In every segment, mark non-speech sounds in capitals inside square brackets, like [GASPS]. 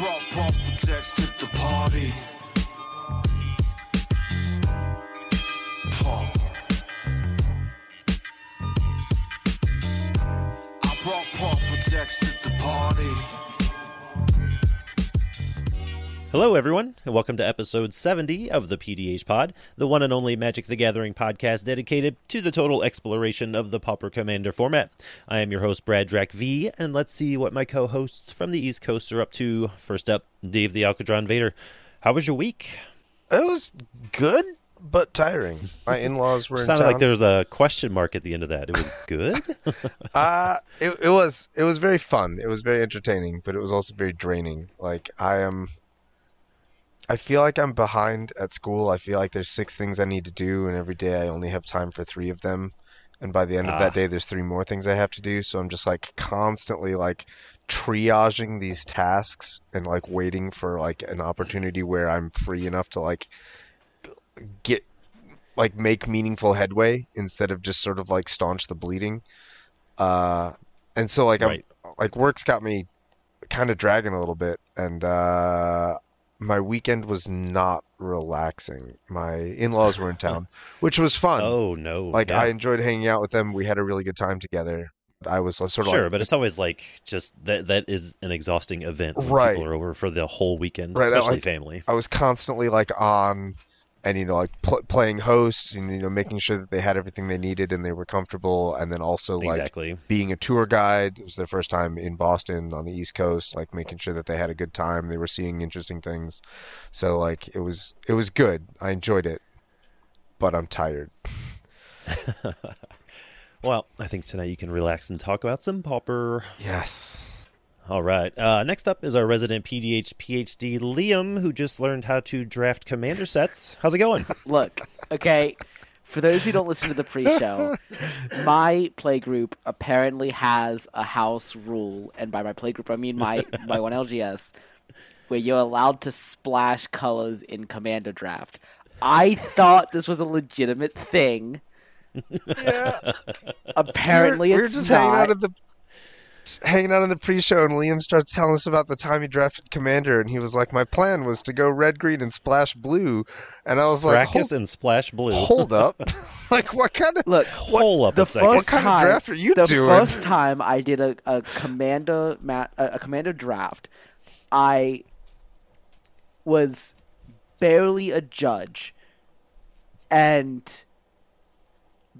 brought purple text to the party. Hello, everyone, and welcome to episode 70 of the PDH Pod, the one and only Magic the Gathering podcast dedicated to the total exploration of the Pauper Commander format. I am your host, Brad Drac V, and let's see what my co hosts from the East Coast are up to. First up, Dave the Alcadron Vader. How was your week? It was good, but tiring. My in-laws were in Sounded town. like there was a question mark at the end of that. It was good? [LAUGHS] uh, it, it was it was very fun. It was very entertaining, but it was also very draining. Like I am, I feel like I'm behind at school. I feel like there's six things I need to do, and every day I only have time for three of them. And by the end of Ah. that day, there's three more things I have to do. So I'm just like constantly like triaging these tasks and like waiting for like an opportunity where I'm free enough to like get like make meaningful headway instead of just sort of like staunch the bleeding. Uh, and so like Right. I'm like work's got me kind of dragging a little bit, and uh, my weekend was not relaxing. My in-laws were in town, which was fun. oh, no. like yeah. I enjoyed hanging out with them. We had a really good time together. I was uh, sort of Sure, like but it's always like just that that is an exhausting event when Right. people are over for the whole weekend, Right, I especially like- family. I was constantly like on and you know like pl- playing hosts and you know making sure that they had everything they needed and they were comfortable and then also like exactly. being a tour guide. It was their first time in Boston on the East Coast like making sure that they had a good time. They were seeing interesting things. So like it was it was good. I enjoyed it. But I'm tired. [LAUGHS] Well, I think tonight you can relax and talk about some Pauper. Yes All right. Uh, next up is our resident PDH PhD, Liam, who just learned how to draft commander sets. How's it going? [LAUGHS] Look, okay, for those who don't listen to the pre-show, my playgroup apparently has a house rule, and by my playgroup I mean my my one LGS, where you're allowed to splash colors in Commander Draft. I thought this was a legitimate thing. [LAUGHS] yeah Apparently, we were, we were it's just not. hanging out at the just hanging out in the pre-show and Liam started telling us about the time he drafted commander and he was like my plan was to go red green and splash blue and I was like Fracas hold, and Splash Blue. hold up [LAUGHS] [LAUGHS] like what kind of Look, Hold up the a second. first What kind of draft are you the doing? first time I did a, a commander ma- a, a commander draft, I was barely a judge, and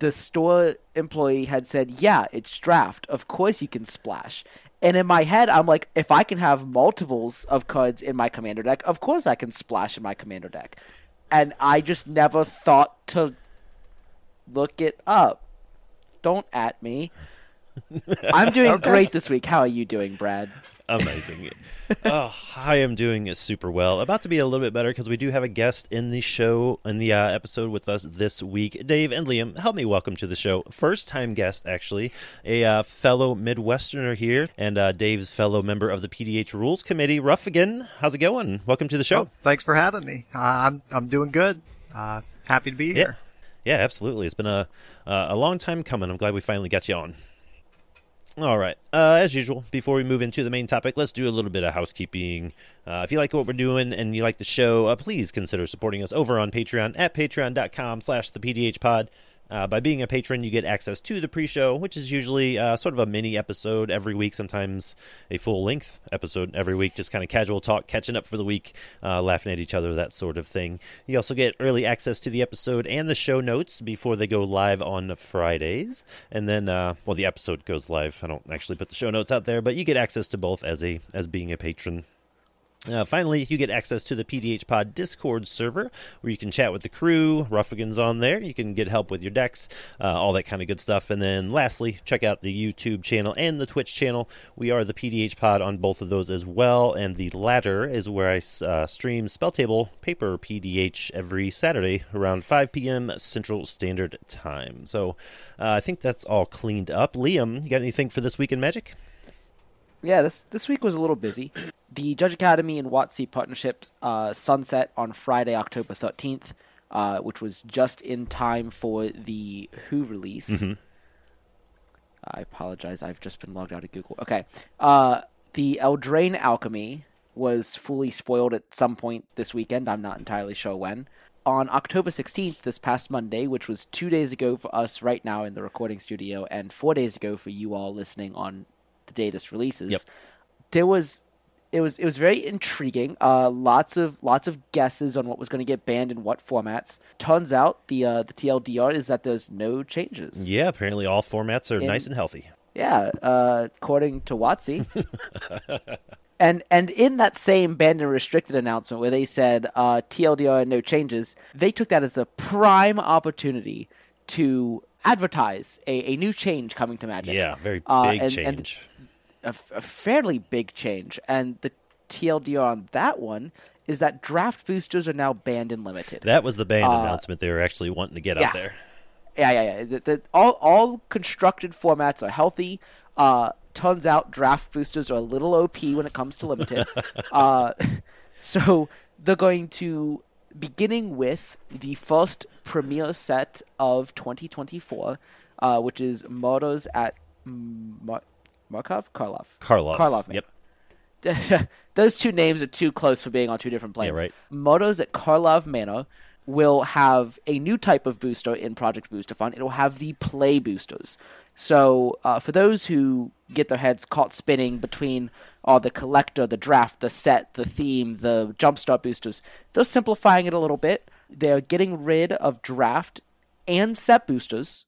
the store employee had said, "Yeah, it's draft. Of course you can splash." And in my head, I'm like, if I can have multiples of cards in my commander deck, of course I can splash in my commander deck. And I just never thought to look it up. Don't at me. [LAUGHS] I'm doing great this week. How are you doing, Brad? Amazing. oh, I am doing super well. About to be a little bit better because we do have a guest in the show, in the uh, episode with us this week. Dave and Liam, help me welcome to the show. First time guest, actually, a uh, fellow Midwesterner here, and uh, Dave's fellow member of the PDH Rules Committee, Ruffigan. How's it going? Welcome to the show. Oh, thanks for having me. Uh, I'm I'm doing good. Uh, happy to be Yeah, here. yeah, absolutely. It's been a uh, a long time coming. I'm glad we finally got you on. All right. Uh, as usual, before we move into the main topic, let's do a little bit of housekeeping. Uh, if you like what we're doing and you like the show, uh, please consider supporting us over on Patreon at patreon.com slash the PDH pod. Uh, by being a patron, you get access to the pre-show, which is usually uh, sort of a mini episode every week, sometimes a full-length episode every week, just kind of casual talk, catching up for the week, uh, laughing at each other, that sort of thing. You also get early access to the episode and the show notes before they go live on Fridays, and then, uh, well, the episode goes live. I don't actually put the show notes out there, but you get access to both as a as being a patron. Uh, finally, you get access to the PDH Pod Discord server where you can chat with the crew. Ruffigan's on there. You can get help with your decks, uh, all that kind of good stuff. And then lastly, check out the YouTube channel and the Twitch channel. We are the PDH Pod on both of those as well. And the latter is where I uh, stream Spell Table Paper PDH every Saturday around 5 p.m. Central Standard Time. So uh, I think that's all cleaned up. Liam, you got anything for this week in Magic? Yeah, this this week was a little busy. The Judge Academy and WotC partnership uh, sunset on Friday, October thirteenth, uh, which was just in time for the Who release. Mhm. I apologize. I've just been logged out of Google. Okay. Uh, the Eldraine Alchemy was fully spoiled at some point this weekend. I'm not entirely sure when. On October 16th, this past Monday, which was two days ago for us right now in the recording studio, and four days ago for you all listening on the day this releases, Yep. there was it was it was very intriguing. Uh, lots of lots of guesses on what was going to get banned in what formats. Turns out the uh, the TLDR is that there's no changes. Yeah, apparently all formats are In- nice and healthy. Yeah, uh, according to WotC. [LAUGHS] [LAUGHS] and and in that same banned and restricted announcement where they said uh, TLDR no changes, they took that as a prime opportunity to advertise a, a new change coming to Magic. Yeah, very Uh, big and- and- change. A, f- a fairly big change. And the TLDR on that one is that draft boosters are now banned and limited. that was the banned uh, announcement they were actually wanting to get yeah. out there. Yeah, yeah, yeah. The, the, all all constructed formats are healthy. Uh, turns out draft boosters are a little OP when it comes to limited. [LAUGHS] uh, [LAUGHS] so they're going to beginning with the first premiere set of 2024, uh, which is Murders at Mar- Markov Karlov. Karlov. Karlov. Yep. [LAUGHS] Those two names are too close for being on two different planes. Yeah, right. Motos at Karlov Manor will have a new type of booster in Project Booster Fund. It'll have the play boosters. So uh, for those who get their heads caught spinning between uh, the collector, the draft, the set, the theme, the jumpstart boosters, they're simplifying it a little bit. They're getting rid of draft and set boosters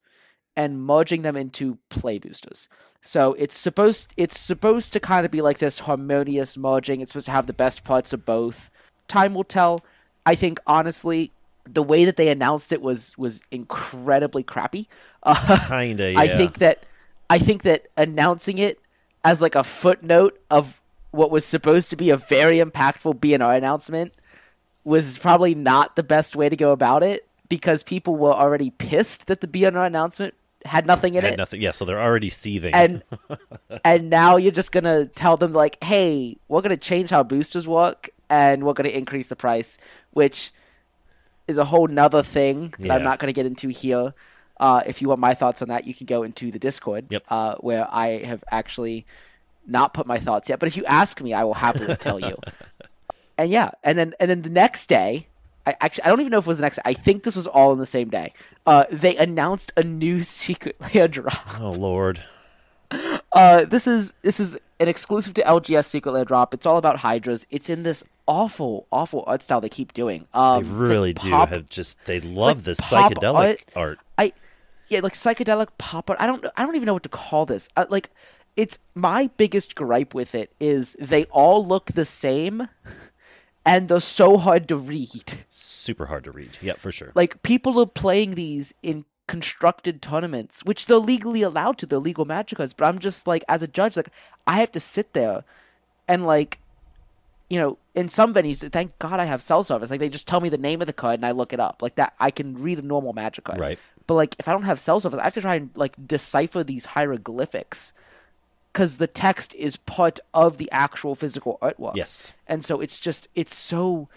and merging them into play boosters. So it's supposed it's supposed to kind of be like this harmonious merging. It's supposed to have the best parts of both. Time will tell. I think honestly, the way that they announced it was was incredibly crappy. Uh, [LAUGHS] Kinda, I think that I think that announcing it as like a footnote of what was supposed to be a very impactful BNR announcement was probably not the best way to go about it because people were already pissed that the BNR announcement had nothing in Had it. nothing. Yeah, so they're already seething. And [LAUGHS] and now you're just gonna tell them like, hey, we're gonna change how boosters work and we're gonna increase the price, which is a whole nother thing that I'm not gonna get into here. Uh, if you want my thoughts on that, you can go into the Discord, Yep. uh, where I have actually not put my thoughts yet. But if you ask me, I will happily tell you. [LAUGHS] And yeah, and then and then the next day, I actually I don't even know if it was the next. I think this was all in the same day. Uh, they announced a new [LAUGHS] Secret Lair drop. oh lord. Uh, this is this is an exclusive to LGS Secret Lair drop. It's all about Hydras. It's in this awful, awful art style they keep doing. Um, They it's like really do pop- have just they love like this psychedelic art. art. I, yeah, like psychedelic pop art. I don't, I don't even know what to call this. Uh, like, it's my biggest gripe with it is they all look the same, [LAUGHS] and they're so hard to read. Super hard to read. Yeah, for sure. Like people are playing these in constructed tournaments, which they're legally allowed to. They're legal magic cards. But I'm just like, as a judge, like I have to sit there and like, you know, in some venues, thank God I have cell service. Like they just tell me the name of the card and I look it up. Like that, I can read a normal magic card. Right. But like, if I don't have cell service, I have to try and like decipher these hieroglyphics because the text is part of the actual physical artwork. Yes. And so it's just it's so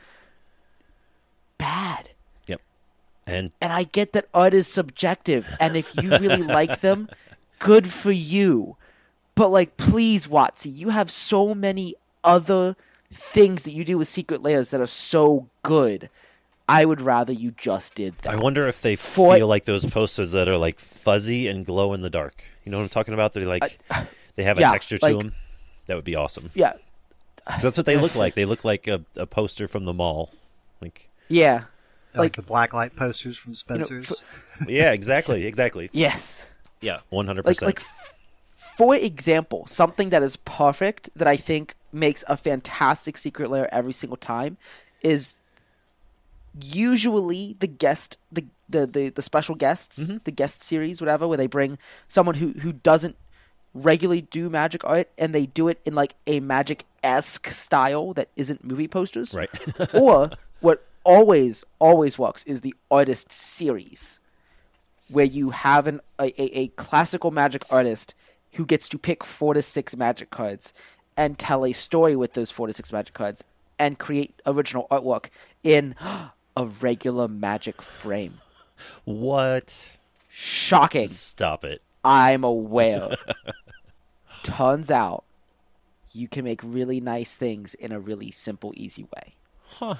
bad. Yep. And And I get that art is subjective, and if you really [LAUGHS] like them, good for you. But like, please, WotC, you have so many other things that you do with Secret Lairs that are so good. I would rather you just did that. I wonder if they For- feel like those posters that are like fuzzy and glow in the dark. You know what I'm talking about? They're like they have a yeah, texture to like- them. That would be awesome. Yeah, that's what they look like. They look like a, a poster from the mall. Like yeah, Like, Like- the blacklight posters from know, Spencer's. [LAUGHS] yeah, exactly, exactly. yes. Yeah, 100%. like like for example something that is perfect that i think makes a fantastic Secret Lair every single time is usually the guest the the the, the special guests mm-hmm. the guest series whatever where they bring someone who who doesn't regularly do magic art and they do it in like a magic-esque style that isn't movie posters right. [LAUGHS] or what always always works is the artist series where you have an a, a, a classical magic artist who gets to pick four to six magic cards and tell a story with those four to six magic cards and create original artwork in [GASPS] a regular magic frame. what? Shocking. Stop it. I'm aware. [LAUGHS] Turns out you can make really nice things in a really simple, easy way. Huh.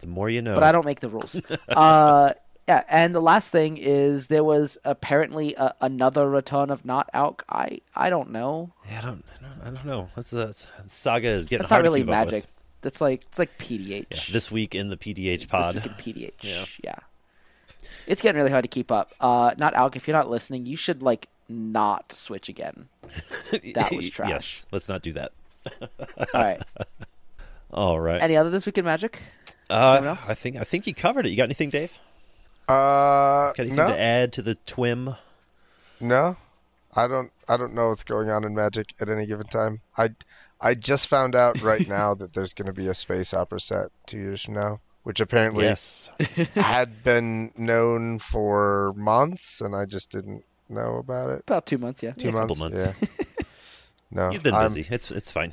The more you know. But I don't make the rules. [LAUGHS] uh, yeah, and the last thing is there was apparently a, another return of not Alk. I I don't know. Yeah, I don't, I don't, I don't know. That's a saga is getting That's not really to keep magic. That's like it's like PDH. Yeah, this week in the PDH This pod. week in PDH. [LAUGHS] Yeah. Yeah. It's getting really hard to keep up. Uh, not Alk. If you're not listening, you should like not switch again. That was [LAUGHS] trash. Yes, let's not do that. [LAUGHS] All right. All right. Any other this week in Magic? uh. I think I think you covered it. You got anything, Dave? Uh, Got anything no, to add to the twim? no, I don't. I don't know what's going on in Magic at any given time. I, I just found out right [LAUGHS] now that there's going to be a space opera set two years from now, which apparently Yes. had been known for months, and I just didn't know about it. About two months. Yeah. Two Yeah, a couple months. months. Yeah. No, You've been I'm- busy. It's it's fine.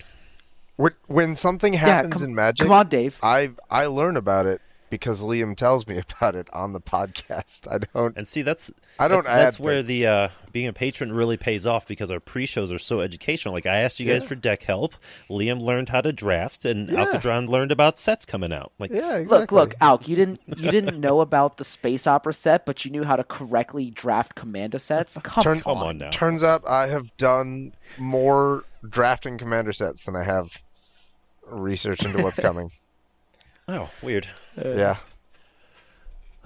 When, when something happens come- in Magic, Come on, Dave. I I learn about it because Liam tells me [LAUGHS] about it on the podcast. I don't. And see, that's I don't That's, that's where the uh, being a patron really pays off because our pre-shows are so educational. Like I asked you guys Yeah. for deck help. Liam learned how to draft, and Yeah. Alcadron learned about sets coming out. Like Yeah, exactly. Look, look, Alk. You didn't you didn't [LAUGHS] know about the space opera set, but you knew how to correctly draft commander sets. [LAUGHS] Come, Turn- come on now. Turns out I have done more drafting commander sets than I have research into what's coming. Oh, weird. yeah.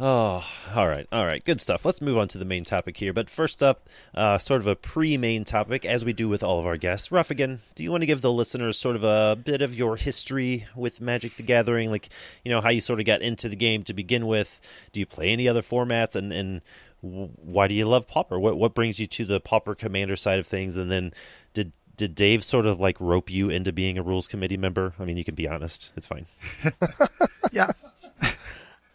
Oh, all right, all right, good stuff. Let's move on to the main topic here. But first up, uh, sort of a pre-main topic, as we do with all of our guests. Ruffigan, do you want to give the listeners sort of a bit of your history with Magic: The Gathering, like you know how you sort of got into the game to begin with? Do you play any other formats, and and why do you love Pauper? What what brings you to the Pauper Commander side of things? And then did Dave sort of like rope you into being a rules committee member? I mean, you can be honest; it's fine. [LAUGHS] yeah. [LAUGHS]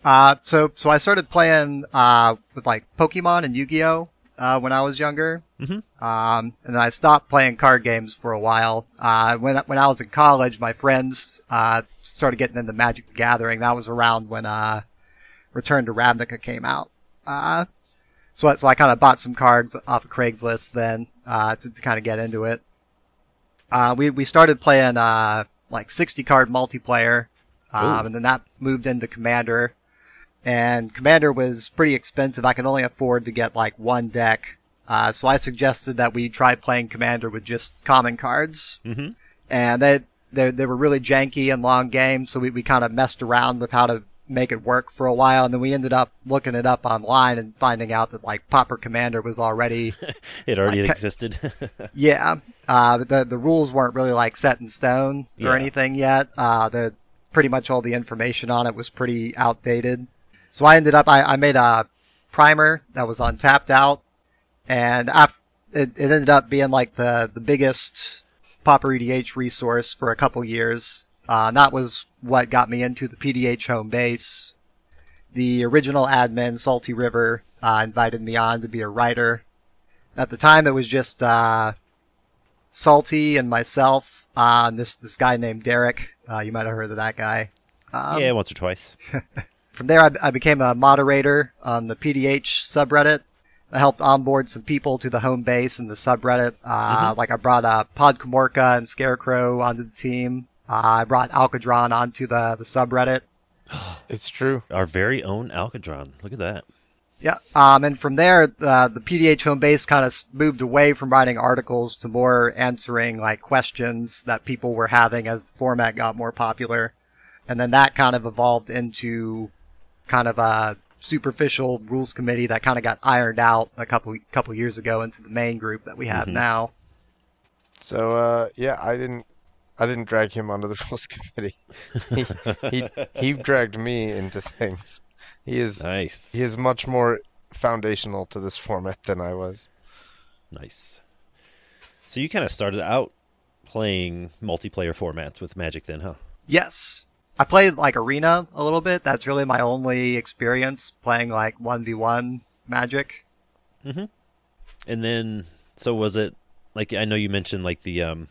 Uh, so so I started playing uh, with like Pokemon and Yu-Gi-Oh uh, when I was younger, Mhm. um, and then I stopped playing card games for a while. Uh, when when I was in college, my friends uh, started getting into Magic: The Gathering. That was around when uh, Return to Ravnica came out. Uh, so I- so I kind of bought some cards off of Craigslist then uh, to, to kind of get into it. Uh, we we started playing uh, like 60 card multiplayer, um, and then that moved into Commander. And Commander was pretty expensive. I could only afford to get like one deck. Uh, so I suggested that we try playing Commander with just common cards. Mm-hmm. And they, they, they were really janky and long games. So we, we kind of messed around with how to make it work for a while. And then we ended up looking it up online and finding out that like Pauper Commander was already [LAUGHS] It already Like, existed. [LAUGHS] yeah, uh, the the rules weren't really like set in stone or Yeah. anything yet. Uh, the pretty much all the information on it was pretty outdated. So I ended up I, I made a primer that was on tapped out, and af- it, it ended up being like the the biggest Pauper EDH resource for a couple years. Uh, that was what got me into the PDH home base. The original admin, Salty River, uh, invited me on to be a writer. At the time, it was just uh, Salty and myself. Uh, and this this guy named Derek. Uh, you might have heard of that guy. Um, yeah, once or twice. [LAUGHS] From there, I, I became a moderator on the PDH subreddit. I helped onboard some people to the home base and the subreddit. Uh, Like I brought uh, Pod Comorca and Scarecrow onto the team. Uh, I brought Alcadron onto the, the subreddit. [GASPS] It's true. Our very own Alcadron. Look at that. Yeah. Um, and from there, uh, the PDH home base kind of moved away from writing articles to more answering like questions that people were having as the format got more popular. And then that kind of evolved into kind of a superficial rules committee that kind of got ironed out a couple couple years ago into the main group that we have Mhm. now. So uh, yeah, I didn't. I didn't drag him onto the [LAUGHS] rules committee. he, he he dragged me into things. He is Nice. he is much more foundational to this format than I was. Nice. So you kind of started out playing multiplayer formats with Magic then, huh? Yes. I played like Arena a little bit. That's really my only experience playing like 1v1 Magic. Mhm. And then so was it like I know you mentioned like the um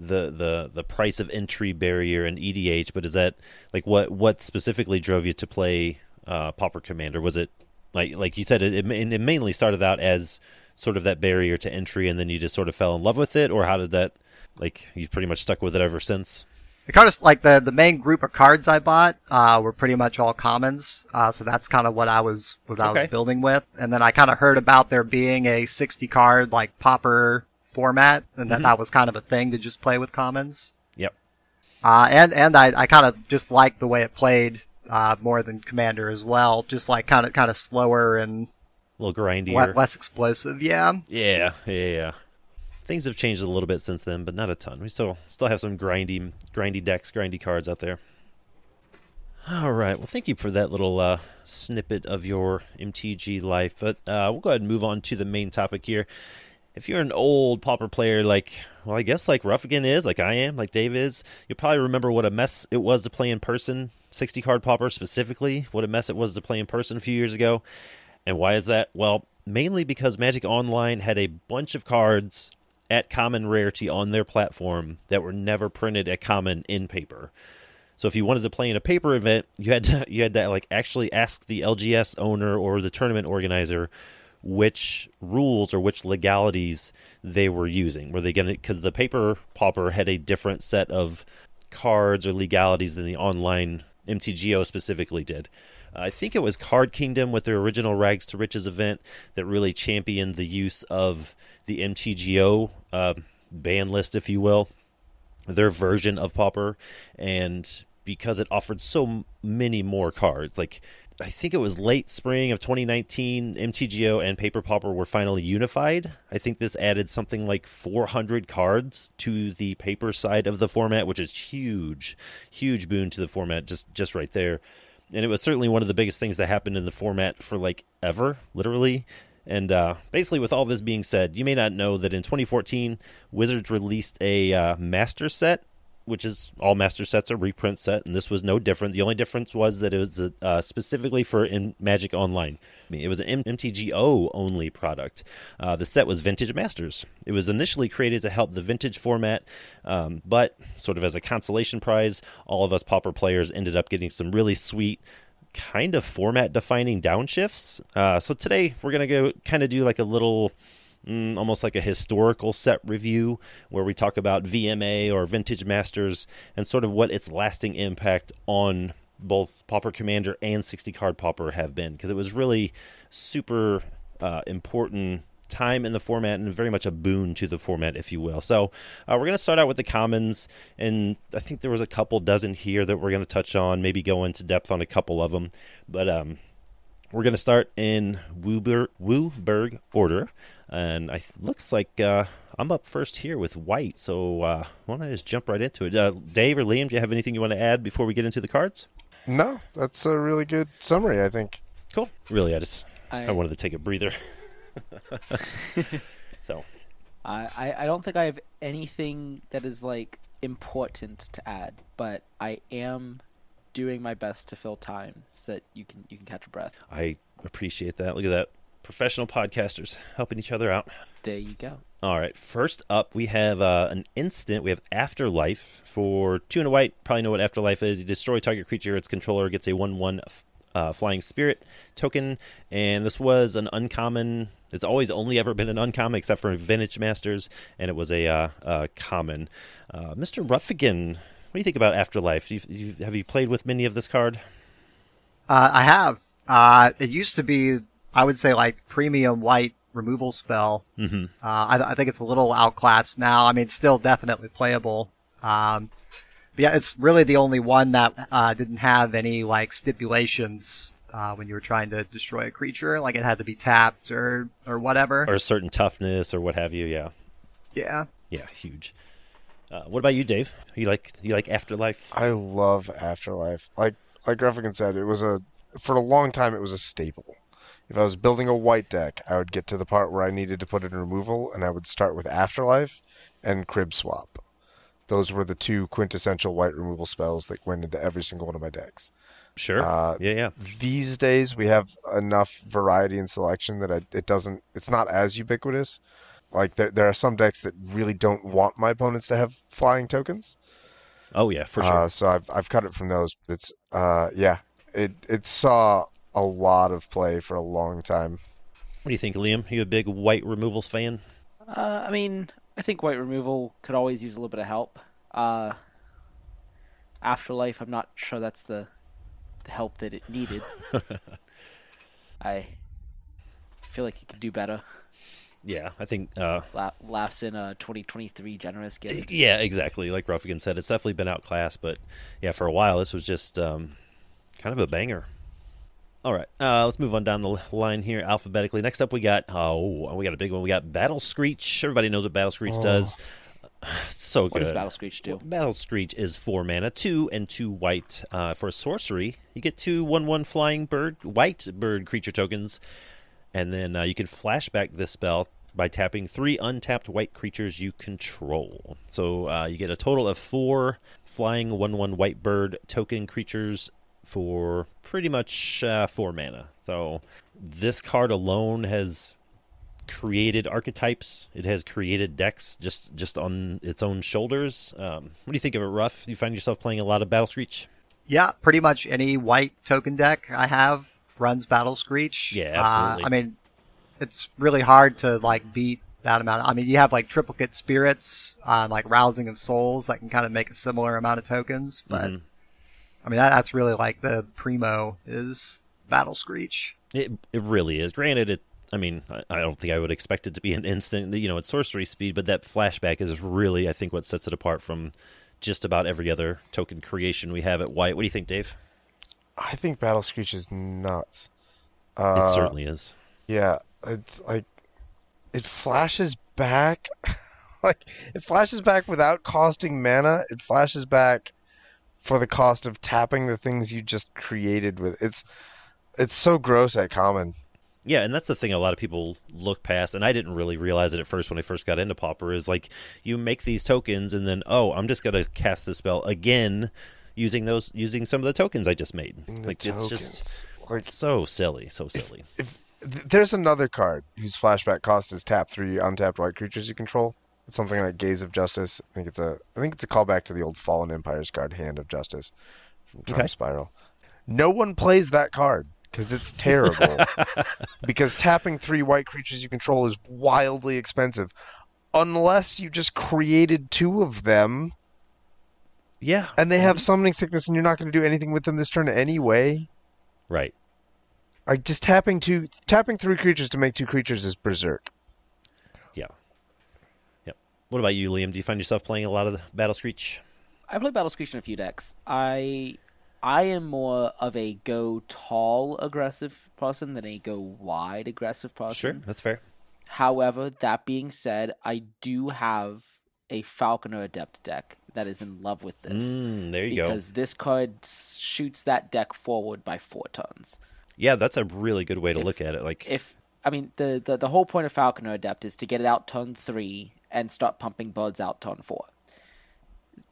the the the price of entry barrier and EDH, but is that like what what specifically drove you to play uh Pauper Commander? Was it like like you said it it, it mainly started out as sort of that barrier to entry and then you just sort of fell in love with it or how did that like you've pretty much stuck with it ever since. It kind of like the the main group of cards I bought uh, were pretty much all commons, uh, so that's kind of what I was what I Okay. was building with. And then I kind of heard about there being a 60 card like Pauper format, and that Mhm. that was kind of a thing to just play with commons. Yep. Uh, and and I, I kind of just liked the way it played uh, more than Commander as well, just like kind of kind of slower and A little grindier. less explosive. Yeah. Yeah, yeah, yeah. Things have changed a little bit since then, but not a ton. We still still have some grindy grindy decks, grindy cards out there. All right. Well, thank you for that little uh, snippet of your MTG life. But uh, we'll go ahead and move on to the main topic here. If you're an old Pauper player, like, well, I guess like Ruffigan is, like I am, like Dave is, you'll probably remember what a mess it was to play in person, 60 card Pauper specifically, what a mess it was to play in person a few years ago. And why is that? Well, mainly because Magic Online had a bunch of cards at common rarity on their platform that were never printed at common in paper. So if you wanted to play in a paper event, you had to [LAUGHS] you had to like actually ask the LGS owner or the tournament organizer which rules or which legalities they were using. Were they going to because the paper pauper had a different set of cards or legalities than the online MTGO specifically did. I think it was Card Kingdom with their original Rags to Riches event that really championed the use of the MTGO uh, ban list, if you will, their version of Pauper, and because it offered so many more cards, like I think it was late spring of 2019, MTGO and Paper Pauper were finally unified. I think this added something like 400 cards to the paper side of the format, which is huge, huge boon to the format just just right there. And it was certainly one of the biggest things that happened in the format for like ever, literally. And uh, basically, with all this being said, you may not know that in 2014, Wizards released a uh, master set, which is all master sets are reprint set, and this was no different. The only difference was that it was uh, specifically for in Magic Online. It was an M- MTGO only product. Uh, the set was Vintage Masters. It was initially created to help the vintage format, um, but sort of as a consolation prize, all of us Pauper players ended up getting some really sweet kind of format defining downshifts. Uh, so today we're going to go kind of do like a little. Mm, almost like a historical set review where we talk about VMA or Vintage Masters and sort of what its lasting impact on both Pauper Commander and 60 card Pauper have been. Because it was really super uh, important time in the format and very much a boon to the format, if you will. So uh, we're going to start out with the commons, and I think there was a couple dozen here that we're going to touch on, maybe go into depth on a couple of them, but um, we're going to start in Woober, WUBRG order, and I looks like uh, I'm up first here with White. So uh, why don't I just jump right into it? Uh, Dave or Liam, do you have anything you want to add before we get into the cards? No, that's a really good summary, I think. Cool. Really, I just I, I wanted to take a breather. [LAUGHS] so I, I I don't think I have anything that is like important to add, but I am doing my best to fill time so that you can you can catch a breath. I appreciate that. Look at that. Professional podcasters helping each other out. There you go. All right. First up, we have uh, an instant. We have Afterlife for two and a white. Probably know what Afterlife is. You destroy target creature. Its controller gets a one-one uh, flying spirit token, and this was an uncommon. It's always only ever been an uncommon, except for Vintage Masters, and it was a uh, uh, common. Uh, Mr. Ruffigan, what do you think about Afterlife? You, you, have you played with many of this card? Uh, I have. Uh, it used to be, I would say, like premium white removal spell. Mm-hmm. Uh, I, I think it's a little outclassed now. I mean, still definitely playable. Um, but yeah, it's really the only one that uh, didn't have any like stipulations uh, when you were trying to destroy a creature, like it had to be tapped or or whatever. Or a certain toughness, or what have you? Yeah. yeah. Yeah, huge. Uh, what about you, Dave? You like you like Afterlife? I love Afterlife. Like like Ruffigan said, it was a for a long time it was a staple. If I was building a white deck, I would get to the part where I needed to put in removal, and I would start with Afterlife and Crib Swap. Those were the two quintessential white removal spells that went into every single one of my decks. Sure. Uh, yeah, yeah. These days, we have enough variety and selection that I, it doesn't. It's not as ubiquitous. Like there, there are some decks that really don't want my opponents to have flying tokens. Oh yeah, for sure. Uh, so I've I've cut it from those. It's uh yeah, it it saw a lot of play for a long time. what do you think, Liam? You a big white removals fan? Uh, I mean, I think white removal could always use a little bit of help. Uh, Afterlife, I'm not sure that's the the help that it needed. [LAUGHS] I feel like it could do better. Yeah, I think. Uh, La- laughs in a 2023 generous gift. yeah, exactly. Like Ruffigan said, it's definitely been outclassed, but yeah, for a while this was just um, kind of a banger. All right, uh, let's move on down the line here alphabetically. Next up, we got oh, we got a big one. We got Battle Screech. Everybody knows what Battle Screech does. [SIGHS] It's so What good. does Battle Screech do? Well, Battle Screech is four mana, two and two white. Uh, for sorcery, you get two one one flying bird white bird creature tokens, and then uh, you can flashback this spell by tapping three untapped white creatures you control. So uh, you get a total of four flying one one white bird token creatures for pretty much uh, four mana. So this card alone has created archetypes. It has created decks just just on its own shoulders. Um, what do you think of it, Ruff? You find yourself playing a lot of Battle Screech? Yeah, pretty much any white token deck I have runs Battle Screech. Yeah, Uh, absolutely. I mean, it's really hard to like beat that amount. I mean, you have like triplicate spirits, uh, like Rousing of Souls that can kind of make a similar amount of tokens, but Mhm. I mean that, that's really like the primo is Battle Screech. It it really is. Granted, it. I mean, I, I don't think I would expect it to be an instant. You know, it's sorcery speed, but that flashback is really, I think, what sets it apart from just about every other token creation we have at White. What do you think, Dave? I think Battle Screech is nuts. Uh, it certainly is. Yeah, it's like it flashes back. [LAUGHS] like it flashes back without costing mana. It flashes back for the cost of tapping the things you just created with. It's it's so gross at common. Yeah, and that's the thing a lot of people look past, and I didn't really realize it at first when I first got into Pauper, is like you make these tokens and then oh, I'm just gonna cast the spell again using those using some of the tokens I just made. The Like it's just tokens. like so silly, so silly. if th- there's another card whose flashback cost is tap three untapped white creatures you control. It's something like Gaze of Justice. I think it's a I think it's a callback to the old Fallen Empires card, Hand of Justice from Time Okay. Spiral. No one plays that card because it's [LAUGHS] terrible. because tapping three white creatures you control is wildly expensive. Unless you just created two of them Yeah. and they have summoning sickness and you're not going to do anything with them this turn anyway. Right. Like just tapping two tapping three creatures to make two creatures is berserk. What about you, Liam? Do you find yourself playing a lot of the Battle Screech? I play Battle Screech in a few decks. I I am more of a go tall aggressive person than a go wide aggressive person. Sure, that's fair. However, that being said, I do have a Falconer Adept deck that is in love with this. Mm, there you go. because this card shoots that deck forward by four turns. Yeah, that's a really good way to look at it. Like, If I mean the, the the whole point of Falconer Adept is to get it out turn three and start pumping birds out turn four.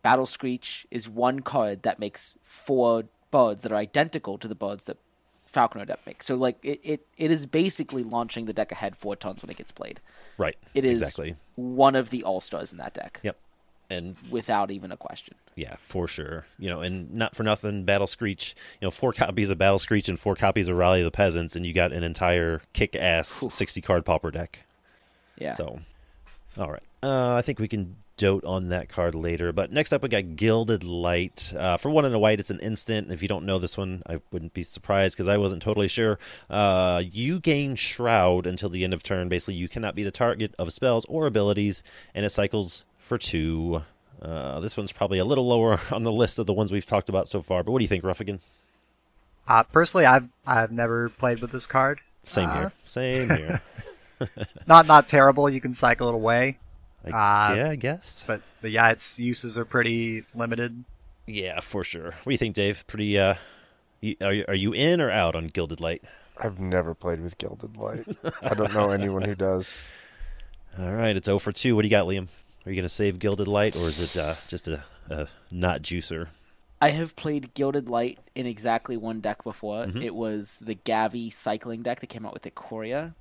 Battle Screech is one card that makes four birds that are identical to the birds that Falconer deck makes. So like it, it, it is basically launching the deck ahead four turns when it gets played. right. It is exactly. one of the all stars in that deck. Yep. And Without even a question. yeah, for sure. You know, and not for nothing, Battle Screech. You know, four copies of Battle Screech and four copies of Rally of the Peasants, and you got an entire kick-ass sixty-card pauper deck. Yeah. So, all right. Uh, I think we can dote on that card later. But next up, we got Gilded Light. Uh, for one and a white, it's an instant. If you don't know this one, I wouldn't be surprised because I wasn't totally sure. Uh, you gain Shroud until the end of turn. Basically, you cannot be the target of spells or abilities, and it cycles for two. Uh, this one's probably a little lower [LAUGHS] on the list of the ones we've talked about so far. But what do you think, Ruffigan? Uh, personally, I've I've never played with this card. Same Uh, here. Same here. [LAUGHS] [LAUGHS] Not not terrible. You can cycle it away, I, Uh, yeah, I guess. but, but yeah, its uses are pretty limited. Yeah, for sure. What do you think, Dave? Pretty. Uh, you, are you, are you in or out on Gilded Light? I've never played with Gilded Light. [LAUGHS] I don't know anyone who does. All right, it's 0 for 2. What do you got, Liam? Are you going to save Gilded Light, or is it uh, just a, a not juicer? I have played Gilded Light in exactly one deck before. Mhm. It was the Gavi cycling deck that came out with Ikoria.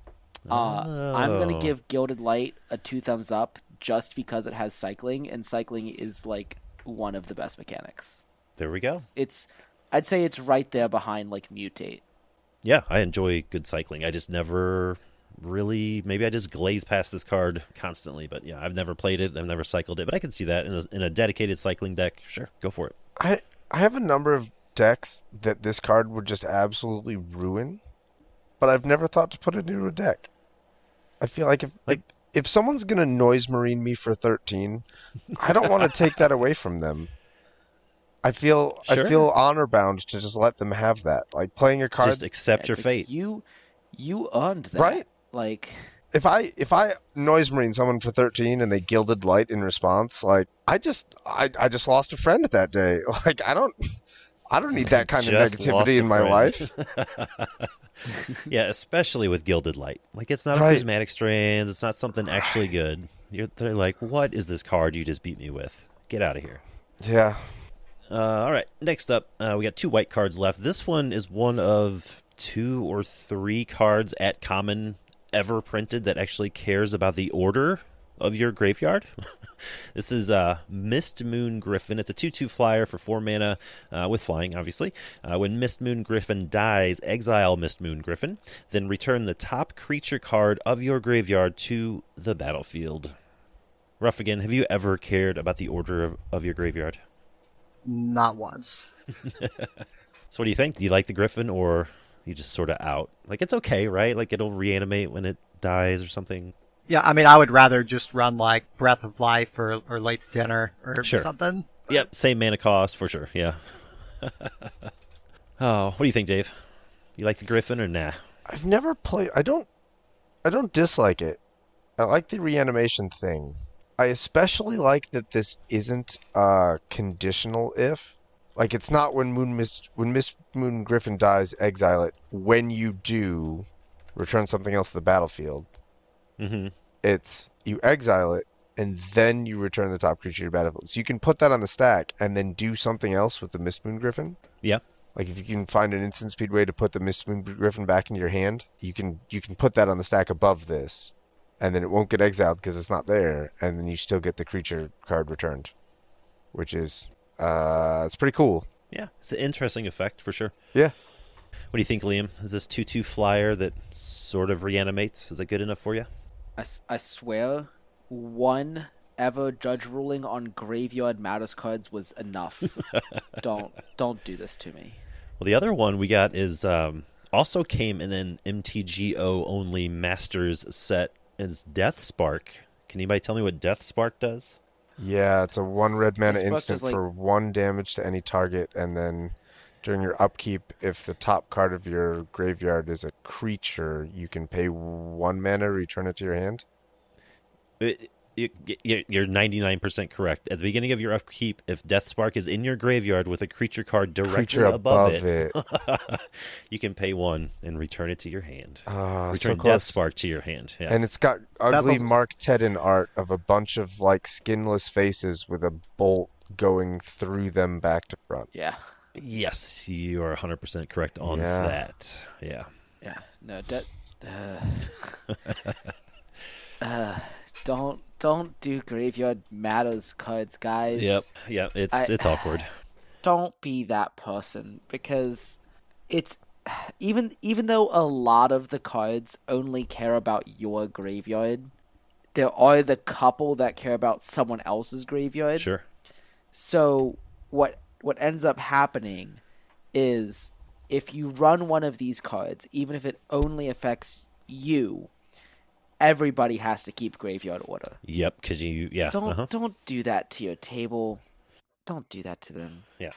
Uh, I'm Oh. gonna give Gilded Light a two thumbs up just because it has cycling, and cycling is like one of the best mechanics. There we go. It's, I'd say it's right there behind like Mutate. Yeah, I enjoy good cycling. I just never really. Maybe I just glaze past this card constantly. But yeah, I've never played it. I've never cycled it. But I can see that in a, in a dedicated cycling deck. Sure, go for it. I I have a number of decks that this card would just absolutely ruin, but I've never thought to put it into a deck. I feel like if Like- if, if someone's gonna noise marine me for thirteen, I don't want to take that away from them. I feel Sure. I feel honor bound to just let them have that. Like playing your card Just accept It's your like, fate. You, you earned that. Right. Like, if I if I noise marine someone for thirteen and they gilded light in response, like I just I I just lost a friend that day. [LAUGHS] Like I don't I don't need that kind of negativity in my life. [LAUGHS] yeah, especially with Gilded Light. Like it's not Right. a prismatic strands. It's not something actually good. You're, they're like, what is this card you just beat me with? Get out of here. Yeah. Uh, all right. Next up, uh, we got two white cards left. This one is one of two or three cards at common ever printed that actually cares about the order of your graveyard. [LAUGHS] this is uh, Mist Moon Griffin. It's a 2 2 flyer for 4 mana uh, with flying, obviously. Uh, when Mist Moon Griffin dies, exile Mist Moon Griffin, then return the top creature card of your graveyard to the battlefield. Ruffigan, have you ever cared about the order of, of your graveyard? Not once. [LAUGHS] So what do you think? Do you like the griffin or you just sort of out? Like it's okay, right? Like it'll reanimate when it dies or something. Yeah, I mean, I would rather just run like Breath of Life or, or Late to Dinner or Sure. something. Yep, same mana cost for sure. Yeah. [LAUGHS] oh, what do you think, Dave? You like the griffin or nah? I've never played. I don't. I don't dislike it. I like the reanimation thing. I especially like that this isn't uh conditional if. Like it's not when Moon Mist when Miss Moon Griffin dies, exile it. When you do, return something else to the battlefield. Mm-hmm. It's you exile it and then you return the top creature to battlefield. So you can put that on the stack and then do something else with the Mist Moon Griffin. Yeah. Like if you can find an instant speed way to put the Mist Moon Griffin back into your hand, you can you can put that on the stack above this, and then it won't get exiled because it's not there, and then you still get the creature card returned, which is uh it's pretty cool. Yeah, it's an interesting effect for sure. Yeah. What do you think, Liam? Is this two-two flyer that sort of reanimates? Is it good enough for you? I, s- I swear, one ever judge ruling on graveyard matters cards was enough. [LAUGHS] don't don't do this to me. Well, the other one we got is um, also came in an MTGO only Masters set. Is Death Spark. Can anybody tell me what Death Spark does? Yeah, it's a one red mana This instant like- for one damage to any target, and then during your upkeep, if the top card of your graveyard is a creature, you can pay one mana, return it to your hand. It, it, it- you're 99% correct. At the beginning of your upkeep, if Death Spark is in your graveyard with a creature card directly Creature above, above it, it. [LAUGHS] you can pay one and return it to your hand. Ah, so return Death close. Spark to your hand. Yeah. And it's got ugly was- Mark Tedin art of a bunch of like skinless faces with a bolt going through them back to front. Yeah, yes, you are 100% correct on Yeah. that. Yeah. yeah. No, that. Uh, [LAUGHS] uh, don't don't do graveyard matters cards, guys. Yep. Yep. It's I- it's awkward. [SIGHS] don't be that person because it's [SIGHS] even even though a lot of the cards only care about your graveyard there are the couple that care about someone else's graveyard Sure. so what what ends up happening is if you run one of these cards even if it only affects you everybody has to keep graveyard order Yep. Because you, yeah. don't uh-huh. don't do that to your table don't do that to them Yeah.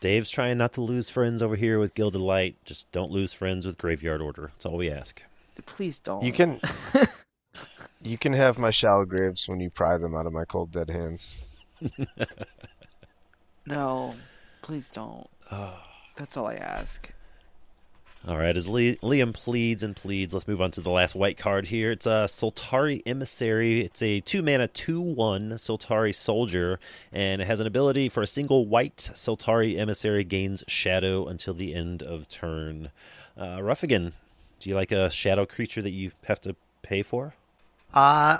Dave's trying not to lose friends over here with Gilded Light. Just don't lose friends with Graveyard Order. That's all we ask. please don't You can [LAUGHS] you can have my shallow graves when you pry them out of my cold dead hands. [LAUGHS] No, please don't. That's all I ask. All right, as Li- Liam pleads and pleads, let's move on to the last white card here. It's a Soltari Emissary. It's a two mana, 2 1 Soltari Soldier, and it has an ability for a single white Soltari Emissary gains Shadow until the end of turn. Uh, Ruffigan, do you like a shadow creature that you have to pay for? Uh,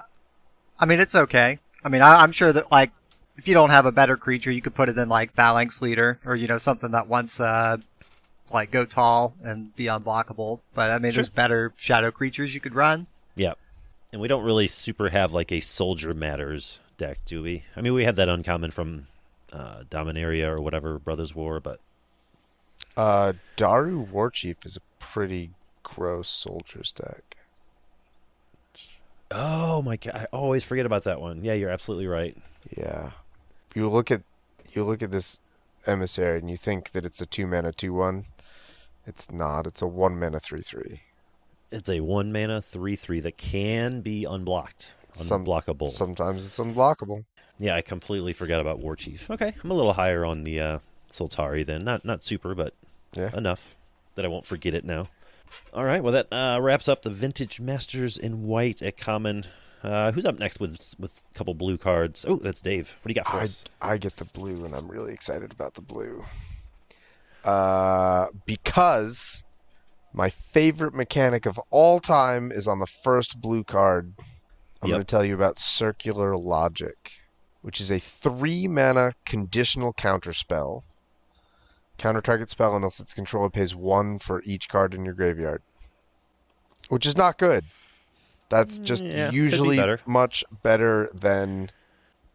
I mean, it's okay. I mean, I, I'm sure that like if you don't have a better creature, you could put it in like Phalanx Leader or you know something that wants uh like go tall and be unblockable. But I mean, Sure. there's better shadow creatures you could run. Yeah. And we don't really super have like a soldier matters deck, do we? I mean, we have that uncommon from uh, Dominaria or whatever Brothers War, but Uh, Daru Warchief is a pretty gross soldiers deck. oh my god, I always forget about that one. Yeah, you're absolutely right. Yeah. You look at you look at this emissary and you think that it's a two mana two one. It's not. It's a one mana three three. It's a one mana three three that can be unblocked, Some- unblockable. Sometimes it's unblockable. Yeah, I completely forgot about War Chief. Okay, I'm a little higher on the uh, Soltari then. Not not super, but Yeah. enough that I won't forget it now. All right, well that uh, wraps up the Vintage Masters in White at Common. Uh, who's up next with with a couple blue cards? Oh, that's Dave. What do you got for I, us? I get the blue and I'm really excited about the blue. Uh, because my favorite mechanic of all time is on the first blue card. I'm Yep. going to tell you about Circular Logic, which is a three mana conditional counter spell. Counter target spell unless its controller pays one for each card in your graveyard, which is not good. That's just Mm, yeah, could be usually better. much better than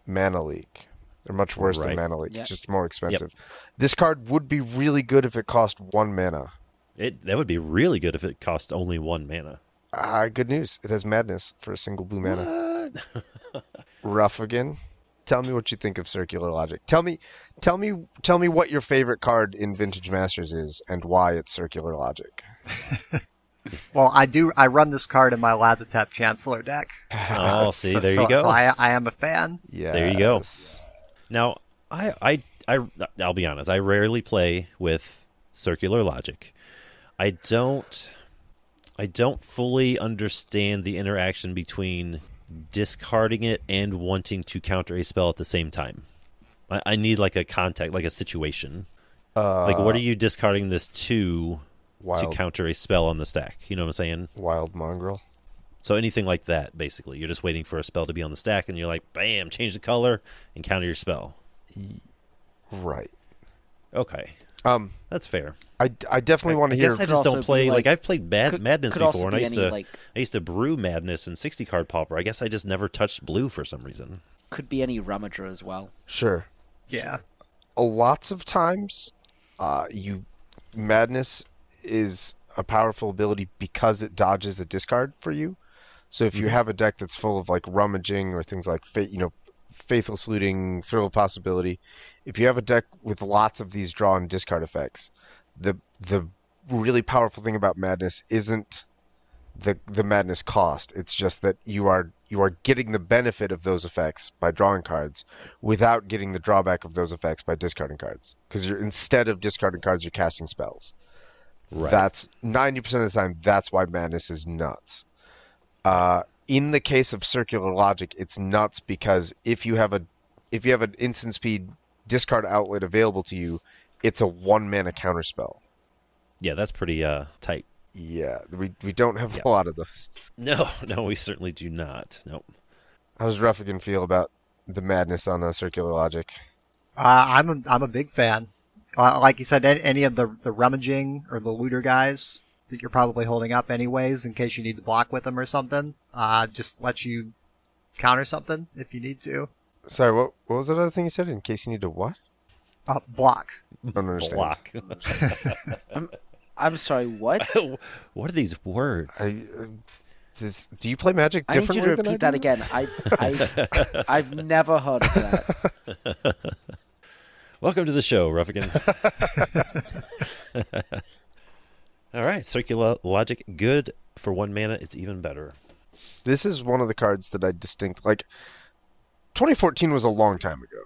Mana Leak. They're much worse Right. than Mana Leak, Yep. just more expensive. This card would be really good if it cost one mana. It that would be really good if it cost only one mana. Ah, good news. It has madness for a single blue mana. What? [LAUGHS] Ruffigan. Tell me what you think of Circular Logic. Tell me, tell me, tell me what your favorite card in Vintage Masters is and why it's Circular Logic. [LAUGHS] Well, I do. I run this card in my Lazotep Chancellor deck. [LAUGHS] Oh, [LAUGHS] see, So- there so, you go. So I, I am a fan. Yeah, There you go. Now, I, I, I, I'll be honest. I rarely play with circular logic. I don't, I don't fully understand the interaction between discarding it and wanting to counter a spell at the same time. I, I need like a contact, like a situation. Uh, Like, what are you discarding this to wild, to counter a spell on the stack? You know what I'm saying? wild mongrel? So anything like that, basically, you're just waiting for a spell to be on the stack, and you're like, bam, change the color and counter your spell. Right. Okay, Um, that's fair. I, I definitely want I to hear. guess I just don't play like, like- I've played Bad could- Madness could also before, and I used any, to like- I used to brew Madness and sixty card pauper. I guess I just never touched blue for some reason. Could be any rummager as well. Sure. Yeah. a lots of times uh, you madness is a powerful ability because it dodges a discard for you so if you mm-hmm. have a deck that's full of like rummaging or things like you know faithless looting thrill of possibility if you have a deck with lots of these draw and discard effects the the really powerful thing about madness isn't the the madness cost it's just that you are you are getting the benefit of those effects by drawing cards without getting the drawback of those effects by discarding cards. Because you're instead of discarding cards, you're casting spells. Right. That's ninety percent of the time. That's why madness is nuts. Uh, in the case of circular logic, it's nuts because if you have a if you have an instant speed discard outlet available to you, it's a one mana counterspell. yeah, that's pretty uh tight. Yeah, we we don't have Yeah. a lot of those. No, [LAUGHS] no, we certainly do not. Nope. How does Ruffigan feel about the madness on uh, circular logic? Uh, I'm a, I'm a big fan. Uh, like you said, any, any of the the rummaging or the looter guys that you're probably holding up anyways, in case you need to block with them or something, uh, just let you counter something if you need to. Sorry, what what was that other thing you said? In case you need to what? Uh, block. [LAUGHS] Don't understand. Block. [LAUGHS] I'm I'm sorry, what? [LAUGHS] what are these words? I, uh, does, do you play Magic I need you differently to repeat that again. I, I, I've never heard of that. Welcome to the show, Ruffigan. [LAUGHS] All right, circular logic, good for one mana. It's even better. This is one of the cards that I distinct like. 2014 was a long time ago.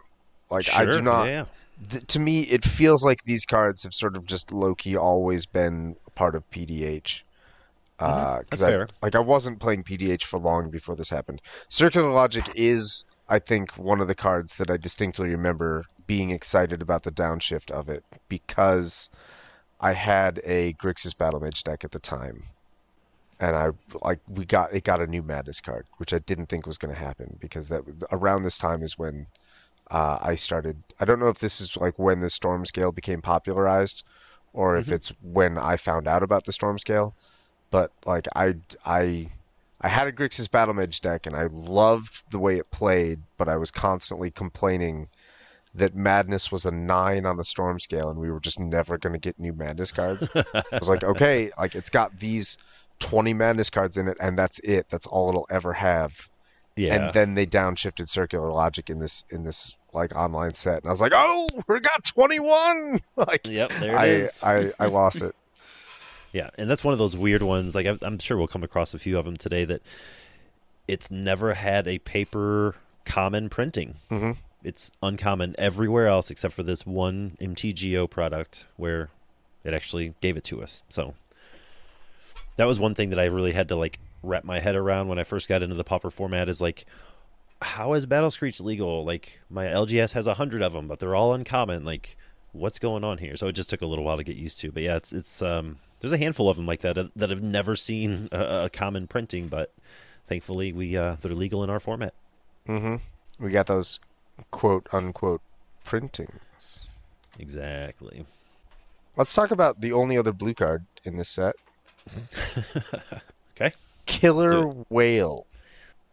Like I do not. Yeah. th- to me, it feels like these cards have sort of just low key always been part of PDH. Uh, Mm-hmm. That's 'cause I, fair. Like I wasn't playing PDH for long before this happened. Circular Logic is, I think, one of the cards that I distinctly remember being excited about the downshift of it because I had a Grixis Battle Mage deck at the time, and I like we got it got a new Madness card, which I didn't think was going to happen because that around this time is when uh, I started. I don't know if this is like when the storm scale became popularized, or if Mhm. it's when I found out about the storm scale. But like I, I, I had a Grixis Battle Mage deck and I loved the way it played, but I was constantly complaining that Madness was a nine on the Storm scale and we were just never going to get new Madness cards. I was like, [LAUGHS] okay, like it's got these 20 Madness cards in it and that's it. That's all it'll ever have. Yeah. And then they downshifted Circular Logic in this in this like online set, and I was like, oh, we got 21. [LAUGHS] Like, Yep, there it I, is. I I lost it. Yeah, and that's one of those weird ones. Like I'm, I'm sure we'll come across a few of them today that it's never had a paper common printing. hmm It's uncommon everywhere else except for this one MTGO product where it actually gave it to us. So that was one thing that I really had to like wrap my head around when I first got into the pauper format. Is like, how is Battle Screech legal? Like my LGS has a hundred of them, but they're all uncommon. Like, what's going on here? So it just took a little while to get used to. But yeah, it's it's um there's a handful of them like that uh, that have never seen a, a common printing, but thankfully we uh they're legal in our format. hmm We got those quote unquote printings. Exactly. Let's talk about the only other blue card in this set. [LAUGHS] Okay. Killer Whale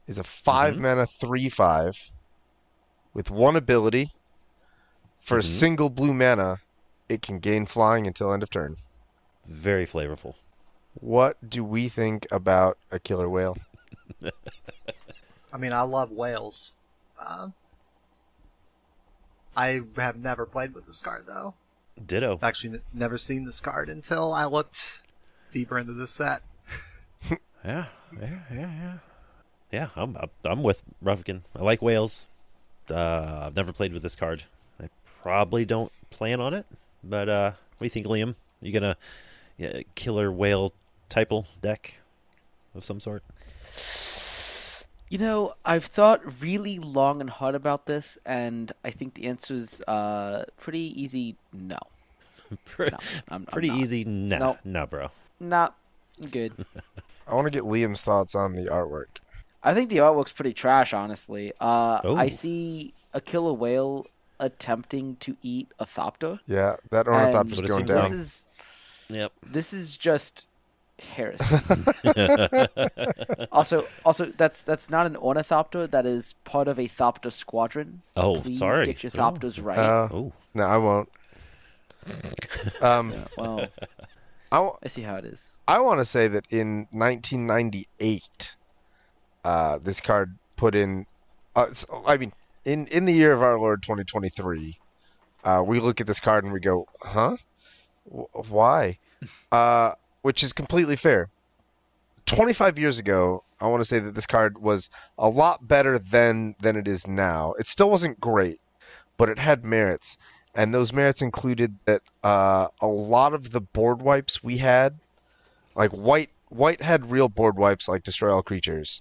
is a 5 Mhm. mana 3 5 with one ability. For a Mhm. single blue mana, it can gain flying until end of turn. Very flavorful. What do we think about a Killer Whale? [LAUGHS] I mean, I love whales. Uh, I have never played with this card though. Ditto. I've actually n- never seen this card until I looked deeper into this set. [LAUGHS] Yeah, yeah, yeah, yeah. Yeah, I'm I'm- I'm with Rufkin. I like whales. Uh, I've never played with this card. I probably don't plan on it. But uh, what do you think, Liam? You gonna yeah, killer whale typal deck of some sort? You know, I've thought really long and hard about this, and I think the answer is uh, pretty easy. No, [LAUGHS] Pre- no, I'm, I'm Pretty not. easy. Nah, Nope. nah, bro. Not good. [LAUGHS] I want to get Liam's thoughts on the artwork. I think the artwork's pretty trash, honestly. Uh, Oh. I see a killer whale attempting to eat a thopter. Yeah, that and ornithopter's What going seems this down. is Yep. this is just heresy. [LAUGHS] also, also that's that's not an ornithopter. That is part of a thopter squadron. Oh, Please sorry. get your Oh. thopters right. Uh, Oh, no, I won't. [LAUGHS] Um, Yeah, well, I, w- I see how it is. I want to say that in 1998, uh, this card put in. Uh, so- I mean, in in the year of our Lord 2023, uh, we look at this card and we go, "Huh? W- why?" Uh, which is completely fair. 25 years ago, I want to say that this card was a lot better then than it is now. It still wasn't great, but it had merits, and those merits included that uh, a lot of the board wipes we had like white white had real board wipes like destroy all creatures.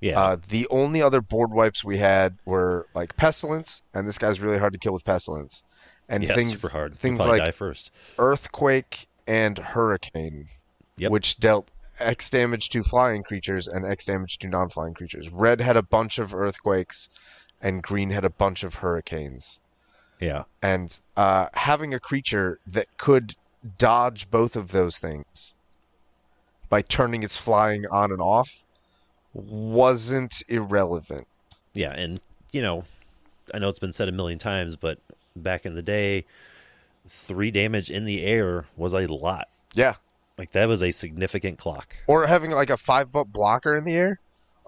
yeah. Uh, the only other board wipes we had were like pestilence, and this guy's really hard to kill with pestilence. And yeah, things super hard. Things like die first. earthquake and hurricane, Yep. which dealt X damage to flying creatures and X damage to non-flying creatures. Red had a bunch of earthquakes, and green had a bunch of hurricanes. Yeah. And uh, having a creature that could dodge both of those things by turning its flying on and off wasn't irrelevant. Yeah, and you know, I know it's been said a million times, but back in the day, three damage in the air was a lot. Yeah. Like that was a significant clock. Or having like a five foot blocker in the air.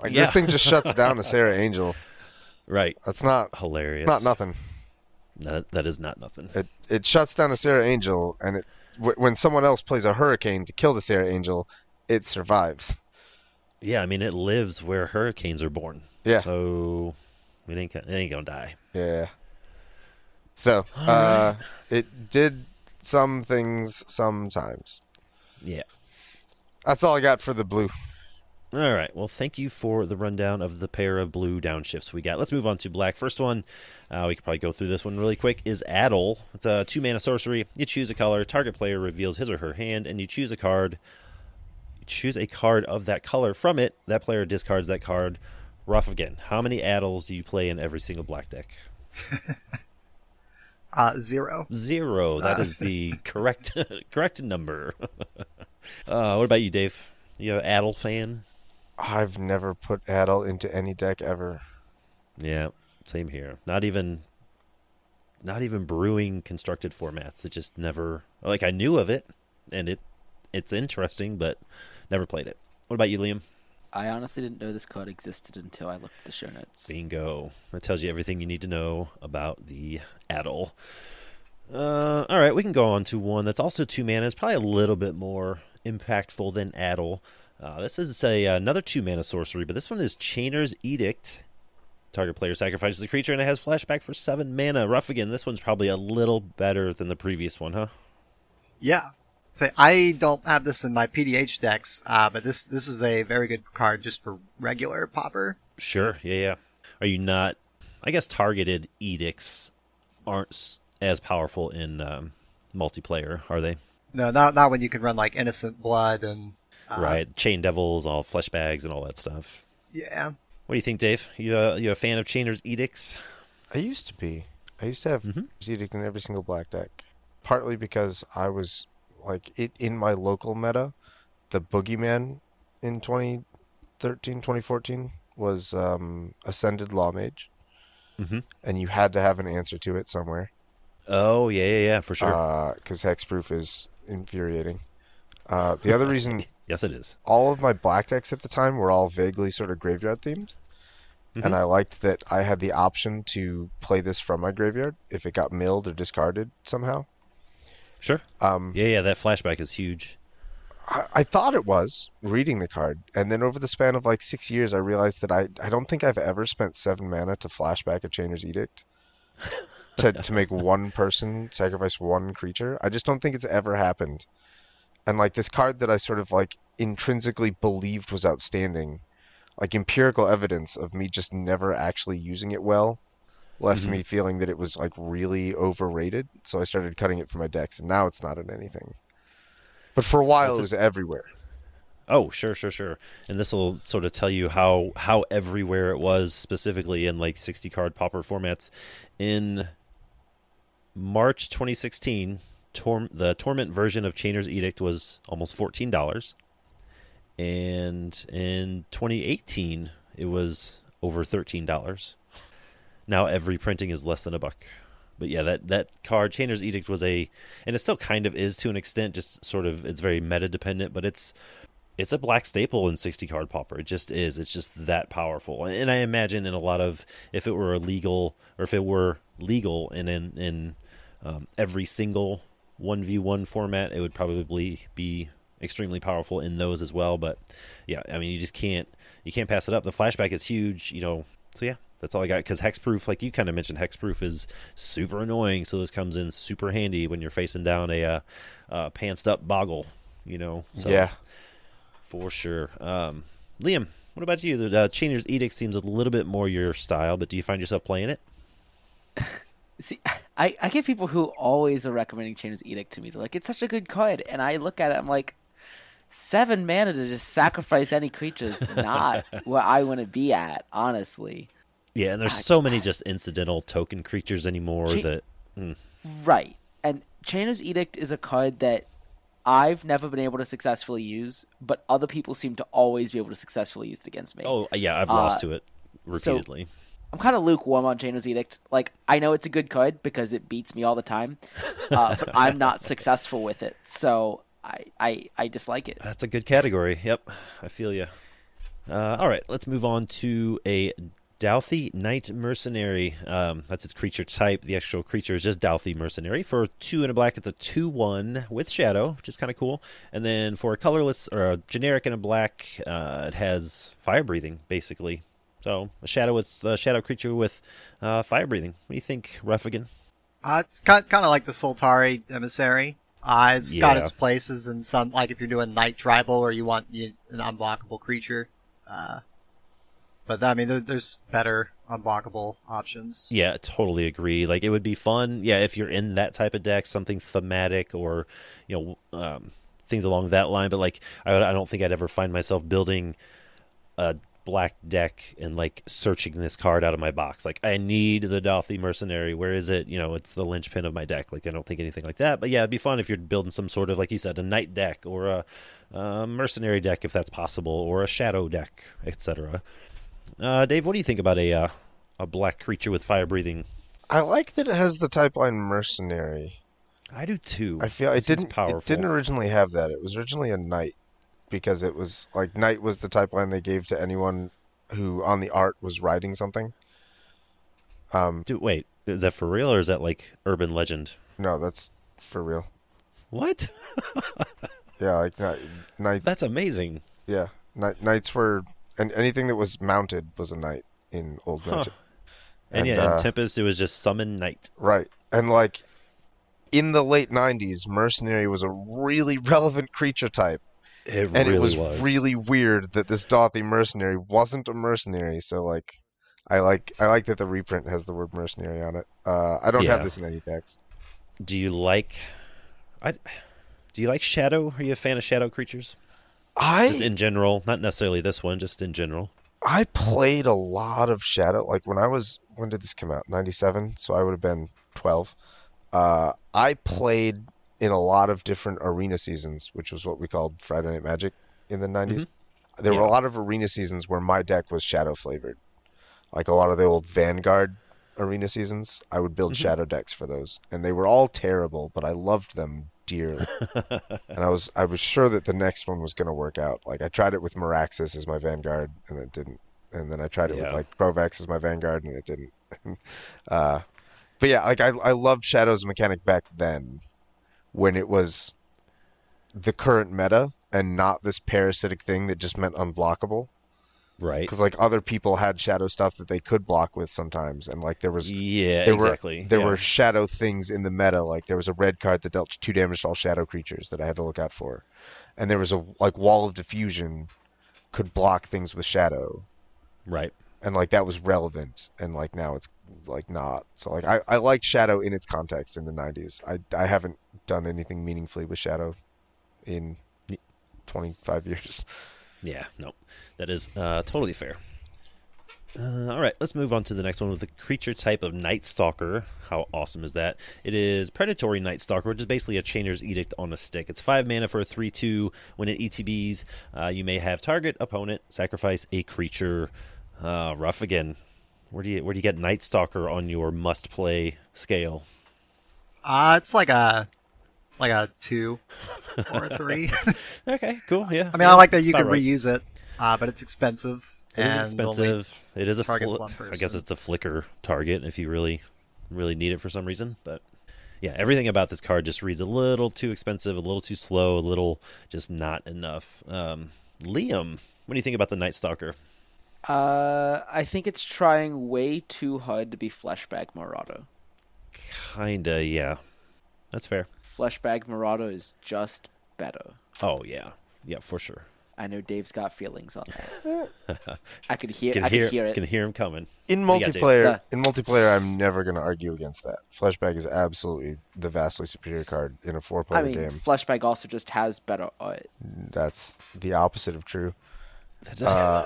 Like Yeah. this thing just shuts down a [LAUGHS] Serra Angel. Right. That's not Hilarious. not nothing. That, that is not nothing. It it shuts down a Serra Angel, and it w- when someone else plays a hurricane to kill the Serra Angel, it survives. Yeah, I mean it lives where hurricanes are born. Yeah. So it ain't it ain't gonna die. Yeah. So uh, it did some things sometimes. Yeah. That's all I got for the blue. All right. Well, thank you for the rundown of the pair of blue downshifts we got. Let's move on to black. First one, uh, we could probably go through this one really quick, is Addle. It's a two mana sorcery. You choose a color, target player reveals his or her hand, and you choose a card. You choose a card of that color from it. That player discards that card. Ruffigan. How many Addles do you play in every single black deck? [LAUGHS] Uh, zero. Zero. That is the [LAUGHS] correct [LAUGHS] correct number. [LAUGHS] uh, what about you, Dave? You an Addle fan? I've never put Addle into any deck ever. Yeah, same here. Not even not even brewing constructed formats. It just never like I knew of it and it it's interesting, but never played it. What about you, Liam? I honestly didn't know this card existed until I looked at the show notes. Bingo. That tells you everything you need to know about the Addle. Uh, all right, we can go on to one that's also two mana. It's probably a little bit more impactful than Addle. Uh, this is a another two mana sorcery, but this one is Chainer's Edict. Target player sacrifices the creature and it has flashback for seven mana. Ruffigan. This one's probably a little better than the previous one, huh? Yeah. Say I don't have this in my PDH decks, uh, but this this is a very good card just for regular Pauper. Sure. Yeah, yeah. Are you not? I guess targeted edicts aren't as powerful in um, multiplayer, are they? No, not not when you can run like Innocent Blood and uh, right. Chain devils, all flesh bags, and all that stuff. Yeah. What do you think, Dave? You uh, you a fan of Chainer's edicts? I used to be. I used to have Mhm. Edict in every single black deck. Partly because I was like it in my local meta, the boogeyman in 2013, 2014 was um, Ascended Law Mage, Mhm. and you had to have an answer to it somewhere. Oh yeah, yeah, yeah, for sure. Because hexproof is infuriating. Uh, the other reason [LAUGHS] yes, it is. all of my black decks at the time were all vaguely sort of graveyard themed. Mhm. And I liked that I had the option to play this from my graveyard if it got milled or discarded somehow. Sure. Um, Yeah, yeah. That flashback is huge. I, I thought it was reading the card, and then over the span of like six years, I realized that I, I don't think I've ever spent seven mana to flashback a Chainer's Edict [LAUGHS] to to make one person sacrifice one creature. I just don't think it's ever happened. And like this card that I sort of like intrinsically believed was outstanding, like empirical evidence of me just never actually using it well, left Mhm. me feeling that it was like really overrated. So I started cutting it from my decks, and now it's not in anything. But for a while, it was everywhere. Oh, sure, sure, sure. And this will sort of tell you how how everywhere it was specifically in like 60 card Pauper formats in March 2016. Tor- the Torment version of Chainer's Edict was almost $14. And in 2018, it was over $13. Now every printing is less than a buck. But yeah, that, that card, Chainer's Edict, was a, and it still kind of is to an extent, just sort of, it's very meta dependent, but it's it's a black staple in 60 card Pauper. It just is. It's just that powerful. And I imagine in a lot of if it were illegal or if it were legal and in in um, every single 1v1 format, it would probably be extremely powerful in those as well, but yeah, I mean you just can't you can't pass it up. The flashback is huge, you know. So yeah, that's all I got cuz hexproof like you kind of mentioned hexproof is super annoying, so this comes in super handy when you're facing down a uh, uh pantsed up boggle, you know. So, yeah. for sure. Um, Liam, what about you? The uh, Chainer's Edict seems a little bit more your style, but do you find yourself playing it? [LAUGHS] See, I, I get people who always are recommending Chainer's Edict to me. They're like, it's such a good card. And I look at it, I'm like, seven mana to just sacrifice any creatures, not [LAUGHS] where I want to be at, honestly. Yeah, and there's I- so many just incidental token creatures anymore Cha- that mm, Right. And Chainer's Edict is a card that I've never been able to successfully use, but other people seem to always be able to successfully use it against me. oh yeah, I've lost Uh, to it so- repeatedly. I'm kind of lukewarm on Chainer's Edict. Like, I know it's a good card because it beats me all the time, uh, [LAUGHS] but I'm not successful with it. So I, I, I dislike it. That's a good category. Yep, I feel you. Uh, all right, let's move on to a Dauthi Knight Mercenary. Um, that's its creature type. The actual creature is just Dauthi Mercenary. For two and a black, it's a 2 1 with Shadow, which is kind of cool. And then for a colorless or a generic and a black, uh, it has fire breathing, basically. So a shadow with a shadow creature with uh, fire breathing. What do you think, Ruffigan? Uh, it's kind of like the Soltari emissary. Uh, it's got its places in some, like if you're doing night tribal or you want you, an unblockable creature. Uh, but I mean, there's better unblockable options. Yeah, totally agree. Like it would be fun, yeah, if you're in that type of deck, something thematic or you know um, things along that line. But like, I, I don't think I'd ever find myself building a black deck and like searching this card out of my box. Like I need the Dauthi Mercenary. Where is it? You know, it's the linchpin of my deck. Like I don't think anything like that. But yeah, it'd be fun if you're building some sort of like you said, a knight deck or a, a mercenary deck if that's possible, or a shadow deck, etc. Uh, Dave, what do you think about a uh, a black creature with fire breathing? I like that it has the type line mercenary. I do too. I feel it seems didn't. powerful. It didn't originally have that. It was originally a knight because it was like knight was the type line they gave to anyone who on the art was writing something. Um, Dude, wait, is that for real or is that like urban legend? no, that's for real. What? Yeah, like knight, knight [LAUGHS] That's amazing. yeah, knight, knights were and anything that was mounted was a knight in old Huh. magic. And, yeah, uh, in Tempest, it was just summon knight. Right. And like in the late 90s, mercenary was a really [LAUGHS] relevant creature type. It And really it was, was. really weird that this Dauthi mercenary wasn't a mercenary. So like I like I like that the reprint has the word mercenary on it. Uh, I don't Yeah. have this in any decks. Do you like? I. Do you like shadow? Are you a fan of shadow creatures? I Just in general, not necessarily this one, just in general. I played a lot of Shadow. Like when I was, when did this come out? 97. So I would have been 12. Uh, I played in a lot of different arena seasons, which was what we called Friday Night Magic in the 90s. There were a lot of arena seasons where my deck was Shadow flavored. Like a lot of the old Vanguard arena seasons, I would build Mhm. Shadow decks for those. And they were all terrible, but I loved them dearly. [LAUGHS] and I was I was sure that the next one was going to work out. Like I tried it with Maraxus as my Vanguard, and it didn't. And then I tried it with like Provex as my Vanguard, and it didn't. [LAUGHS] uh, but yeah, like I I loved Shadow's mechanic back then, when it was the current meta and not this parasitic thing that just meant unblockable. Right. Because like other people had Shadow stuff that they could block with sometimes, and like there was Yeah, there exactly. were there yeah. were shadow things in the meta. Like there was a red card that dealt two damage to all shadow creatures that I had to look out for, and there was a like wall of diffusion could block things with shadow, right. and like that was relevant. And like now it's like not. So like I I like shadow in its context in the '90s. I I haven't done anything meaningfully with shadow in 25 years. [LAUGHS] Yeah, no, that is uh, totally fair. Uh, all right, let's move on to the next one with the creature type of Night Stalker. How awesome is that? It is Predatory Night Stalker, which is basically a Chainer's Edict on a stick. It's five mana for a three-two. When it ETBs, uh, you may have target opponent sacrifice a creature. Uh, Ruffigan. Where do you where do you get Night Stalker on your must-play scale? Uh, it's like a like a two or a three. [LAUGHS] Okay, cool. Yeah, I mean, I like that you can right. reuse it, uh, but it's expensive. It is expensive. It is a targets fli- I guess it's a flicker target if you really, really need it for some reason. But yeah, everything about this card just reads a little too expensive, a little too slow, a little just not enough. Um, Liam, what do you think about the Night Stalker? Uh, I think it's trying way too hard to be Fleshbag Marauder. Kinda, yeah. That's fair. Fleshbag Marauder is just better. Oh yeah, yeah, for sure. I know Dave's got feelings on that. [LAUGHS] I could hear. Can I hear, could hear it. can hear him coming. In What do you got, Dave? multiplayer, Yeah. in multiplayer, I'm never going to argue against that. Fleshbag is absolutely the vastly superior card in a four-player I mean, game. Fleshbag also just has better art. That's the opposite of true. Uh,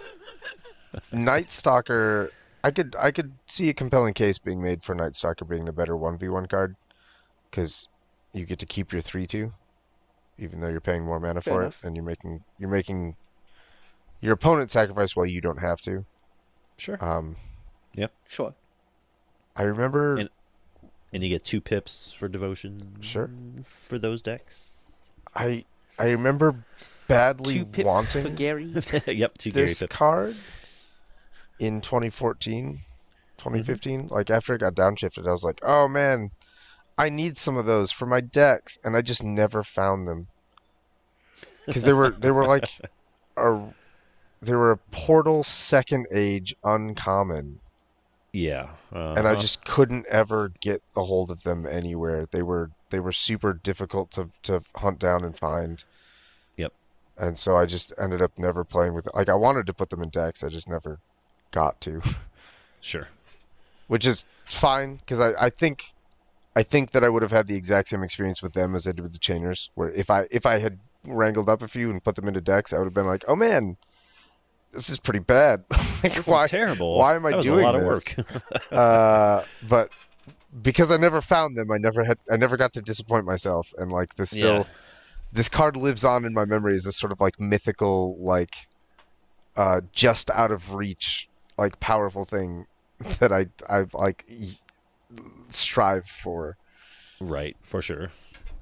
Night Stalker, I could I could see a compelling case being made for Night Stalker being the better one v one card, because you get to keep your three two, even though you're paying more mana Fair for enough. it, and you're making you're making your opponent sacrifice while you don't have to. sure. Um, Yep. Sure. I remember And- and you get two pips for devotion. Sure. For those decks. I I remember badly Two pips wanting for Gary. [LAUGHS] yep, two Gary this pips. card in 2014, 2015. Like after it got downshifted, I was like, oh man, I need some of those for my decks, and I just never found them because they were they were [LAUGHS] like a they were a portal second age uncommon, Yeah. and I uh-huh. just couldn't ever get a hold of them anywhere. They were they were super difficult to to hunt down and find. Yep. And so I just ended up never playing with like I wanted to put them in decks, I just never got to, Sure. which is fine because I, I think I think that I would have had the exact same experience with them as I did with the Chainers, where if I if I had wrangled up a few and put them into decks, I would have been like, oh man, this is pretty bad. [LAUGHS] like, This why? is terrible. why am I that was doing a lot this? of work. [LAUGHS] uh, but because I never found them, I never had, I never got to disappoint myself, and like this still, Yeah. this card lives on in my memory as this sort of like mythical, like, uh, just out of reach, like powerful thing [LAUGHS] that I, I like strive for. Right, for sure.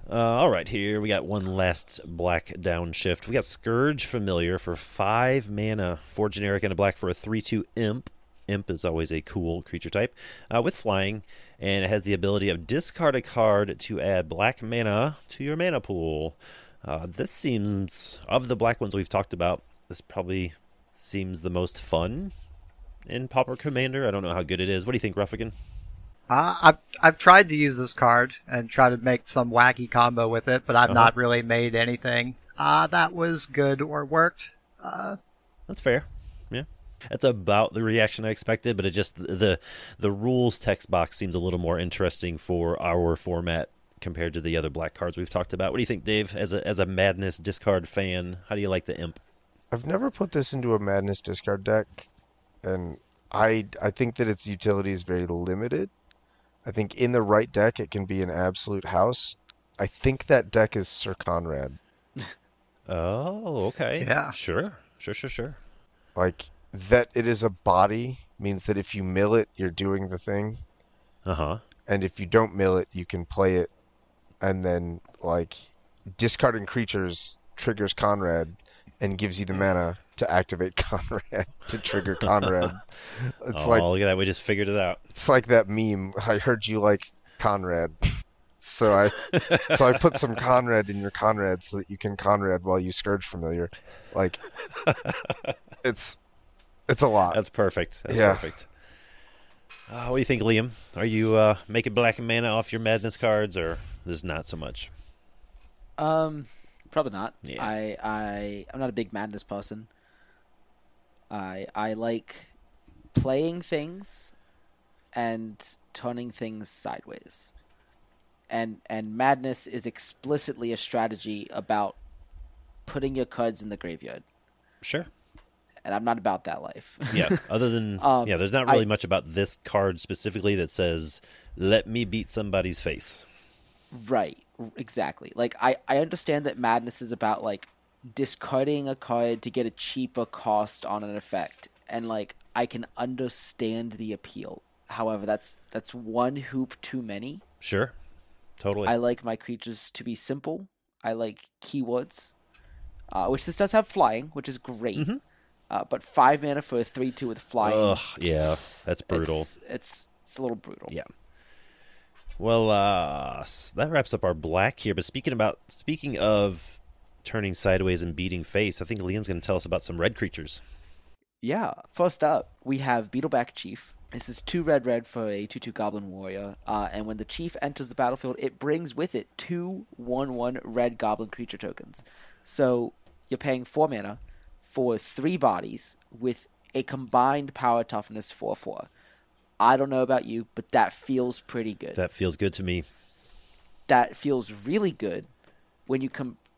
Uh, all right, here we got one last black downshift. We got Scourge Familiar for five mana, four generic and a black for a three-two imp. Imp is always a cool creature type uh, with flying, and it has the ability of discard a card to add black mana to your mana pool. Uh, this seems of the black ones we've talked about. This probably seems the most fun in Pauper Commander. I don't know how good it is. What do you think, Ruffigan? Uh, I've I've tried to use this card and try to make some wacky combo with it, but I've Uh-huh. not really made anything uh, that was good or worked. Uh, That's fair. Yeah. That's about the reaction I expected, but it just the the rules text box seems a little more interesting for our format compared to the other black cards we've talked about. What do you think, Dave? As a as a madness discard fan, how do you like the imp? I've never put this into a madness discard deck, and I I think that its utility is very limited. I think in the right deck it can be an absolute house. I think that deck is Syr Konrad. [LAUGHS] Oh, okay. Yeah. Sure. Sure, sure, sure. Like that it is a body means that if you mill it, you're doing the thing, Uh-huh. and if you don't mill it, you can play it, and then like discarding creatures triggers Konrad and gives you the mana to activate [LAUGHS] Konrad to trigger Konrad. [LAUGHS] It's oh, like look at that. We just figured it out. It's like that meme. I heard you like Konrad, so I so I put some Konrad in your Konrad so that you can Konrad while you Scourge Familiar. Like [LAUGHS] it's it's a lot. That's perfect. That's Yeah. perfect. Uh, what do you think, Liam? Are you uh, making black mana off your madness cards, or this is not so much? Um, probably not. Yeah. I I I'm not a big madness person. I I like playing things and turning things sideways. And and madness is explicitly a strategy about putting your cards in the graveyard. Sure. And I'm not about that life. Yeah. [LAUGHS] Other than Um, yeah, there's not I- really much about this card specifically that says "Let me beat somebody's face." Right, exactly. Like I, I understand that madness is about like discarding a card to get a cheaper cost on an effect, and like I can understand the appeal. However, that's that's one hoop too many. Sure. Totally. I like my creatures to be simple. I like keywords, uh, which this does have flying, which is great. Mhm. Uh, but five mana for a three-two with flying. Ugh. Yeah. That's brutal. It's, it's it's a little brutal. Yeah. Well, uh, that wraps up our black here. But speaking about speaking of turning sideways and beating face, I think Liam's going to tell us about some red creatures. Yeah. First up, we have Beetleback Chief. This is two red red for a 2 2 Goblin Warrior. Uh, and when the Chief enters the battlefield, it brings with it two 1 1 red Goblin creature tokens. So you're paying 4 mana for three bodies with a combined power toughness 4 4. I don't know about you, but that feels pretty good That feels good to me. that feels really good when you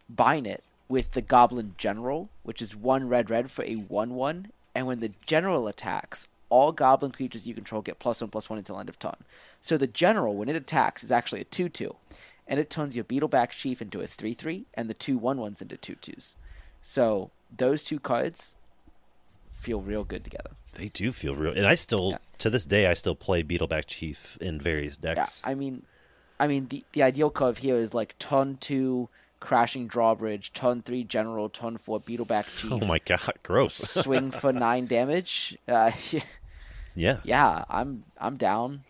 combine it with the Goblin General, which is one red red for a 1 1. And when the General attacks, all Goblin creatures you control get plus 1 plus 1 until end of turn. So the General, when it attacks, is actually a 2 2. And it turns your Beetleback Chief into a 3 3 and the two 1 1s into 2 2s. So those two cards feel real good together. They do feel real, and I still, Yeah. to this day, I still play Beetleback Chief in various Yeah, decks. I mean, I mean the the ideal curve here is like turn two crashing drawbridge, turn three general, turn four beetleback chief, oh my god, gross! [LAUGHS] swing for nine damage. Uh, [LAUGHS] yeah. yeah, I'm I'm down.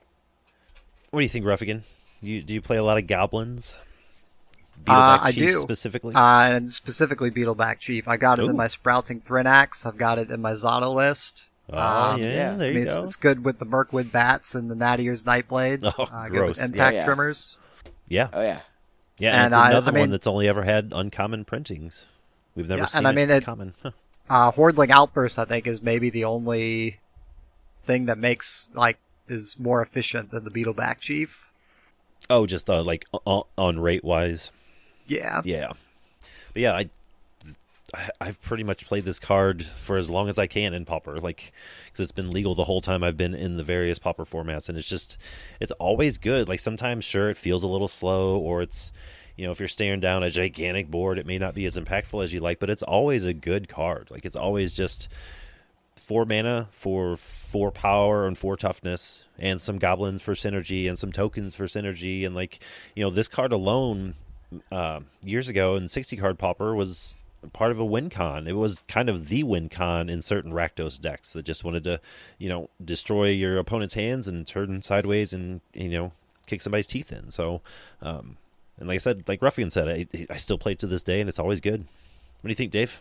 What do you think, Ruffigan? You do you play a lot of goblins? Uh, Beetleback I Chief do. specifically. uh, and specifically Beetleback Chief. I got it Ooh. in my Sprouting Thrinax. I've got it in my Zano list. oh um, yeah, yeah. there I you mean, it's, go. it's good with the Mirkwood Bats and the Nadier's Nightblade. Oh, uh, gross. Good with Impact Yeah, yeah. Tremors. Yeah, Oh yeah, yeah, and, and it's another I mean- one that's only ever had uncommon printings. We've never Yeah, seen and I it mean, it- common. Huh. [LAUGHS] Uh, Hordling Outburst, I think, is maybe the only thing that makes like is more efficient than the Beetleback Chief. Oh, just uh, like on, on rate wise. Yeah. Yeah, but yeah, I I, I've pretty much played this card for as long as I can in Pauper, like because it's been legal the whole time I've been in the various Pauper formats, and it's just it's always good. Like sometimes, sure, it feels a little slow, or it's you know if you're staring down a gigantic board, it may not be as impactful as you like, but it's always a good card. Like it's always just four mana for four power and four toughness, and some goblins for synergy, and some tokens for synergy, and like you know this card alone uh, years ago in 60 card Pauper was part of a win con. It was kind of the win con in certain Rakdos decks that just wanted to, you know, destroy your opponent's hands and turn sideways and, you know, kick somebody's teeth in. So, um, and like I said, like Ruffian said, I, I still play it to this day and it's always good. What do you think, Dave?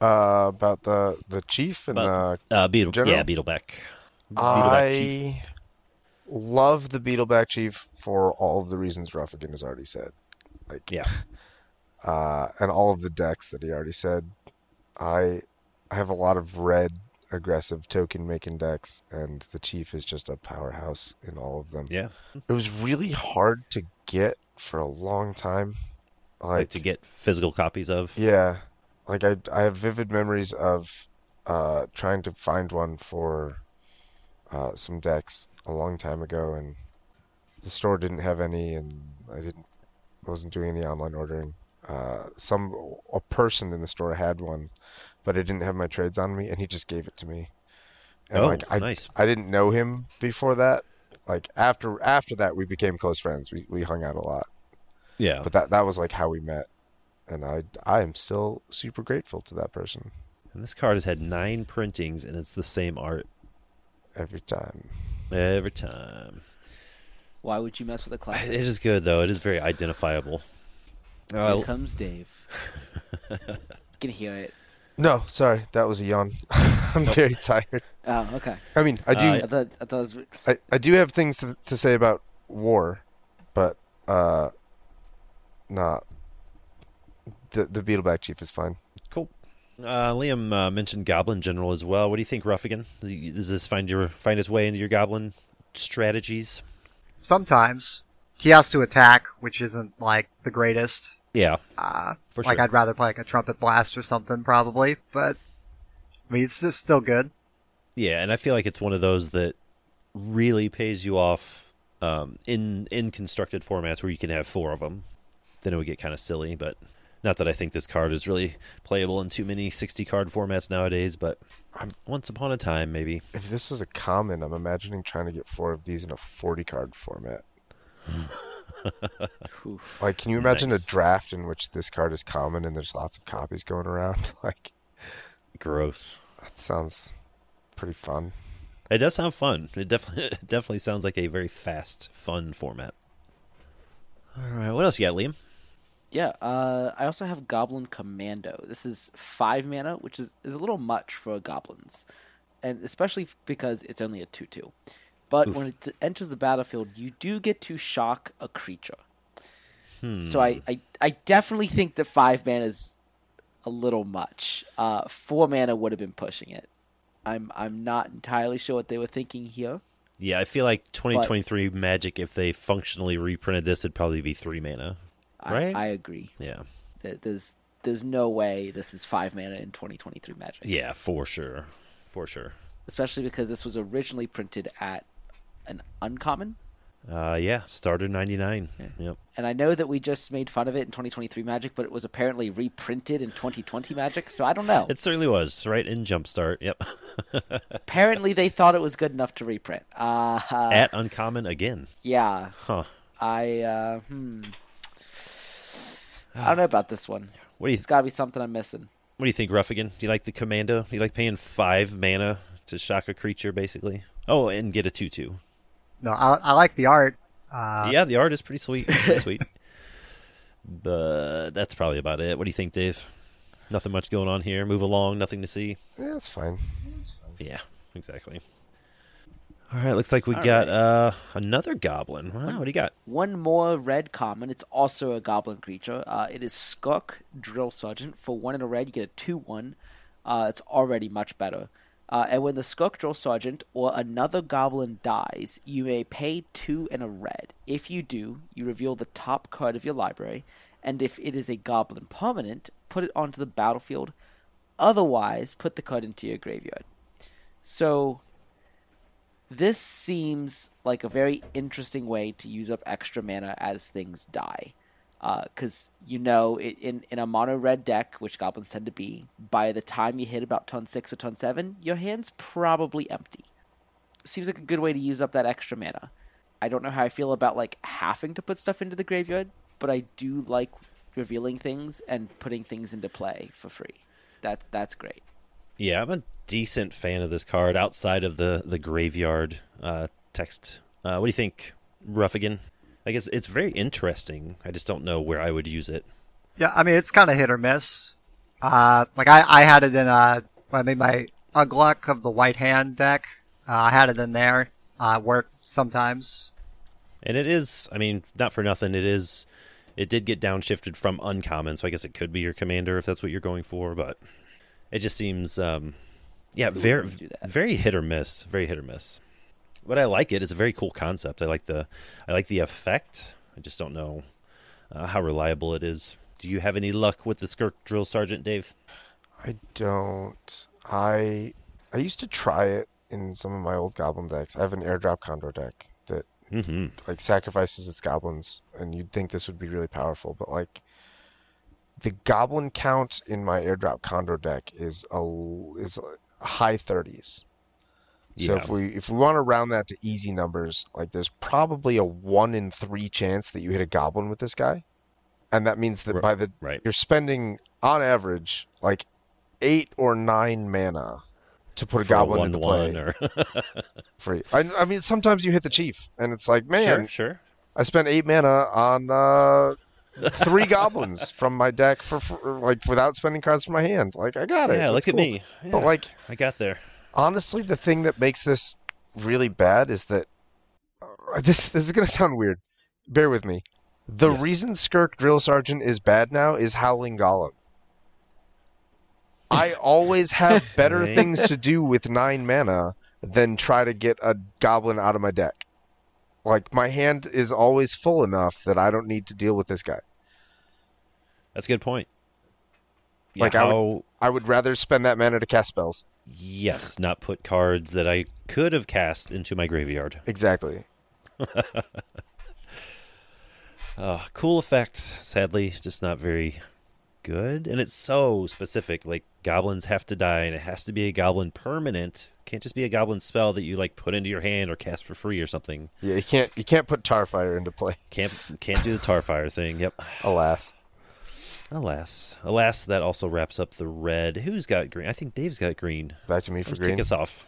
Uh, about the the chief and About- the Uh, Beetle, General? yeah, Beetleback. Beetleback I Chief. love the Beetleback Chief for all of the reasons Ruffigan has already said. Like, Yeah. [LAUGHS] uh, and all of the decks that he already said. I I have a lot of red aggressive token making decks, and the Chief is just a powerhouse in all of them. Yeah, It was really hard to get for a long time. like, Like, to get physical copies of. yeah, like I I have vivid memories of uh, trying to find one for uh, some decks a long time ago, and the store didn't have any, and I didn't wasn't doing any online ordering. Uh, some a person in the store had one, but I didn't have my trades on me, and he just gave it to me. And oh, like I nice. I didn't know him before that. Like after after that, we became close friends. We we hung out a lot. Yeah, But that that was like how we met, and I I am still super grateful to that person and this card has had nine printings and it's the same art every time. every time. Why would you mess with a It classic? is good though. It is very identifiable. Uh, Here comes Dave. you can hear it. No, sorry, that was a yawn. [LAUGHS] I'm very tired. Oh, okay. I mean, I do Uh, I thought I thought it was I, I do have things to to say about war, but uh, not the the Beetleback Chief is fine. cool. Uh, Liam uh, mentioned Goblin General as well. What do you think, Ruffigan? Does does this find your find its way into your Goblin strategies? Sometimes he has to attack, which isn't like the greatest. Yeah, Uh, for like sure. I'd rather play like a trumpet blast or something probably, but I mean it's just still good. Yeah, and I feel like it's one of those that really pays you off um, in in constructed formats where you can have four of them. Then it would get kind of silly, but not that I think this card is really playable in too many sixty card formats nowadays. But once upon a time, maybe. If this is a common, I'm imagining trying to get four of these in a 40 card format. [LAUGHS] whew. Like, can you imagine Nice. a draft in which this card is common and there's lots of copies going around? [LAUGHS] Like, Gross. that sounds pretty fun. It does sound fun. It definitely [LAUGHS] it definitely sounds like a very fast, fun format. All right, what else you got, Liam? Yeah, uh, I also have Goblin Commando. This is five mana, which is, is a little much for goblins, and especially because it's only a two-two. But when it enters the battlefield, you do get to shock a creature. So I, I, I definitely think that five mana is a little much. Uh, four mana would have been pushing it. I'm I'm not entirely sure what they were thinking here. Yeah, I feel like 2023 Magic, if they functionally reprinted this, it'd probably be three mana. I, Right? I agree. Yeah, There's there's no way this is five mana in 2023 Magic. yeah, for sure, for sure. especially because this was originally printed at an uncommon. Uh, yeah, starter 99. Yep. And I know that we just made fun of it in 2023 Magic, but it was apparently reprinted in 2020 Magic, so I don't know. It certainly was right in Jumpstart. Yep. [LAUGHS] apparently they thought it was good enough to reprint. Uh, At uncommon again. yeah, Huh. I uh, hmm. I don't know about this one. What do you It's got to be something I'm missing. What do you think, Ruffigan? Do you like the commando? Do you like paying five mana to shock a creature, basically? Oh, and get a two-two. No, I, I like the art. Uh, yeah, the art is pretty sweet. Pretty [LAUGHS] sweet. But that's probably about it. What do you think, Dave? Nothing much going on here. Move along. Nothing to see. Yeah, that's fine. Yeah, exactly. All right, looks like we All got right. uh another goblin. Wow, what do you got? One more red common. It's also a goblin creature. Uh, it is Skirk Drill Sergeant. For one in a red, you get a 2 1. Uh, it's already much better. Uh, and when the Drill Sergeant or another goblin dies, you may pay two and a red. If you do, you reveal the top card of your library, and if it is a goblin permanent, put it onto the battlefield. Otherwise, put the card into your graveyard. So, this seems like a very interesting way to use up extra mana as things die. Because, you know, it, in, in a mono red deck, which goblins tend to be, by the time you hit about turn 6 or turn 7, your hand's probably empty. Seems like a good way to use up that extra mana. I don't know how I feel about, like, having to put stuff into the graveyard, but I do like revealing things and putting things into play for free. That's, that's great. Yeah, I'm a decent fan of this card outside of the the graveyard uh, text. Uh, what do you think, Ruffigan? I guess it's very interesting. I just don't know where I would use it. Yeah, I mean it's kind of hit or miss. Uh, like I, I had it in uh, I made my Uglúk of the White Hand deck. Uh, I had it in there. Uh, worked sometimes. And it is, I mean, not for nothing. It is, it did get downshifted from uncommon, so I guess it could be your commander if that's what you're going for. But it just seems, um, yeah, very, wouldn't do that? very hit or miss. Very hit or miss. But I like it. It's a very cool concept. I like the, I like the effect. I just don't know uh, how reliable it is. Do you have any luck with the Skirk Drill Sergeant, Dave? I don't. I I used to try it in some of my old goblin decks. I have an airdrop condor deck that Mm-hmm. like sacrifices its goblins, and you'd think this would be really powerful, but like the goblin count in my airdrop condor deck is a is a high thirties. So Yeah. if we if we want to round that to easy numbers, like there's probably a one in three chance that you hit a goblin with this guy, and that means that Ri- by the Right. you're spending on average like eight or nine mana to put a For goblin one into play one or [LAUGHS] free. I, I mean, sometimes you hit the chief, and it's like, man, sure, sure. I spent eight mana on uh, three [LAUGHS] goblins from my deck for, for like without spending cards from my hand. Like I got it. Yeah, That's look at cool. me. But Yeah, like I got there. Honestly, the thing that makes this really bad is that uh, this this is gonna [LAUGHS] sound weird. Bear with me. The Yes. reason Skirk Drill Sergeant is bad now is Howling Golem. I [LAUGHS] always have better things to do with nine mana than try to get a goblin out of my deck. Like my hand is always full enough that I don't need to deal with this guy. That's a good point. Yeah, Like, I would- I would rather spend that mana to cast spells. Yes, not put cards that I could have cast into my graveyard. Exactly. Uh, [LAUGHS] cool effect. Sadly, just not very good, and it's so specific. Like goblins have to die, and it has to be a goblin permanent. Can't just be a goblin spell that you like put into your hand or cast for free or something. Yeah, you can't you can't put Tarfire into play. Can't can't do the Tarfire thing. Yep. [SIGHS] Alas. Alas, alas, that also wraps up the red. Who's got green? I think Dave's got green. Back to me for Let's green. kick us off.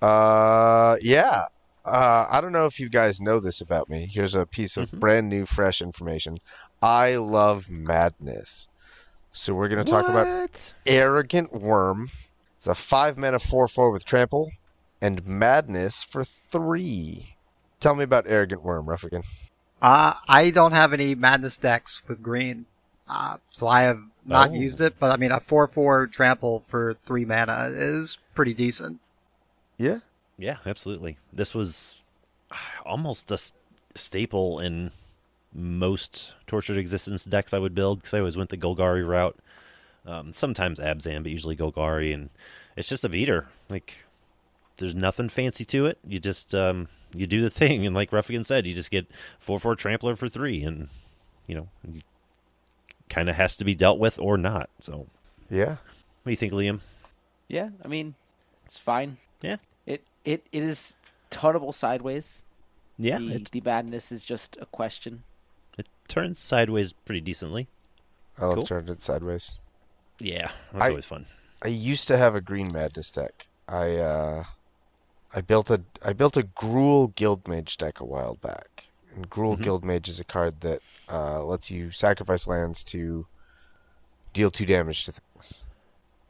Uh, yeah. Uh, I don't know if you guys know this about me. Here's a piece of Mhm. brand new, fresh information. I love madness. So we're gonna talk about What? arrogant wurm. It's a five mana four four with trample, and madness for three. Tell me about arrogant wurm, Ruffigan. Uh, I don't have any madness decks with green, uh, so I have not Oh. used it. But I mean, a four-four trample for three mana is pretty decent. Yeah. Yeah, absolutely. This was almost a staple in most Tortured Existence decks I would build because I always went the Golgari route. Um, sometimes Abzan, but usually Golgari, and it's just a beater. Like, there's nothing fancy to it. You just um, you do the [LAUGHS] thing, and like Ruffigan said, you just get four four Trampler for three, and you know, kind of has to be dealt with or not. So, Yeah. what do you think, Liam? Yeah, I mean, it's fine. Yeah. It it, it is turnable sideways. Yeah, the, it, the badness is just a question. it turns sideways pretty decently. I love Cool. turned it sideways. Yeah, that's I- always fun. I used to have a green madness deck. I uh, I built a I built a Gruul Guildmage deck a while back. And Gruul Mhm. Guildmage is a card that uh, lets you sacrifice lands to deal two damage to things.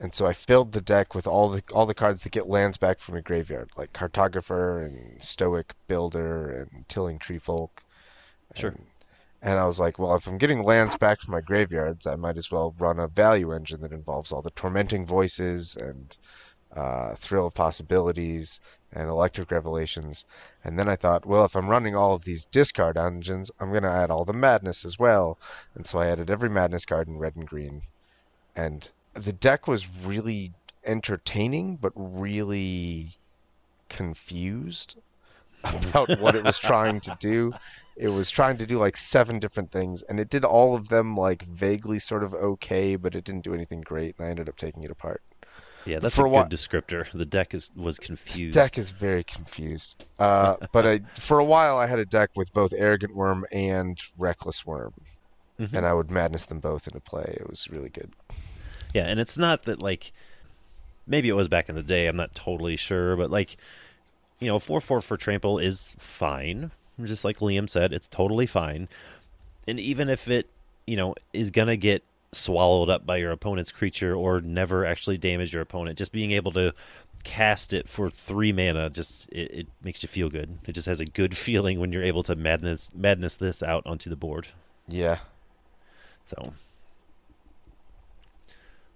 And so I filled the deck with all the all the cards that get lands back from your graveyard, like Cartographer and Stoic Builder and Tilling Treefolk. Sure. And, and I was like, well, if I'm getting lands back from my graveyards, I might as well run a value engine that involves all the tormenting voices and uh, Thrill of Possibilities, and Electric Revelations. And then I thought, well, if I'm running all of these discard engines, I'm going to add all the madness as well. And so I added every madness card in red and green. And the deck was really entertaining, but really confused about what it was trying to do. It was trying to do like seven different things, and it did all of them like vaguely sort of okay, but it didn't do anything great, and I ended up taking it apart. Yeah, that's For a good descriptor. The deck is was confused. Deck is very confused. Uh, [LAUGHS] but I, for a while, I had a deck with both Arrogant Wurm and Reckless Wurm, Mhm. and I would madness them both into play. It was really good. Yeah, and it's not that like maybe it was back in the day. I'm not totally sure, but like you know, four four for trample is fine. Just like Liam said, it's totally fine. And even if it you know is gonna get swallowed up by your opponent's creature or never actually damage your opponent, just being able to cast it for three mana just it, it makes you feel good. It just has a good [LAUGHS] feeling when you're able to madness madness this out onto the board. Yeah. So,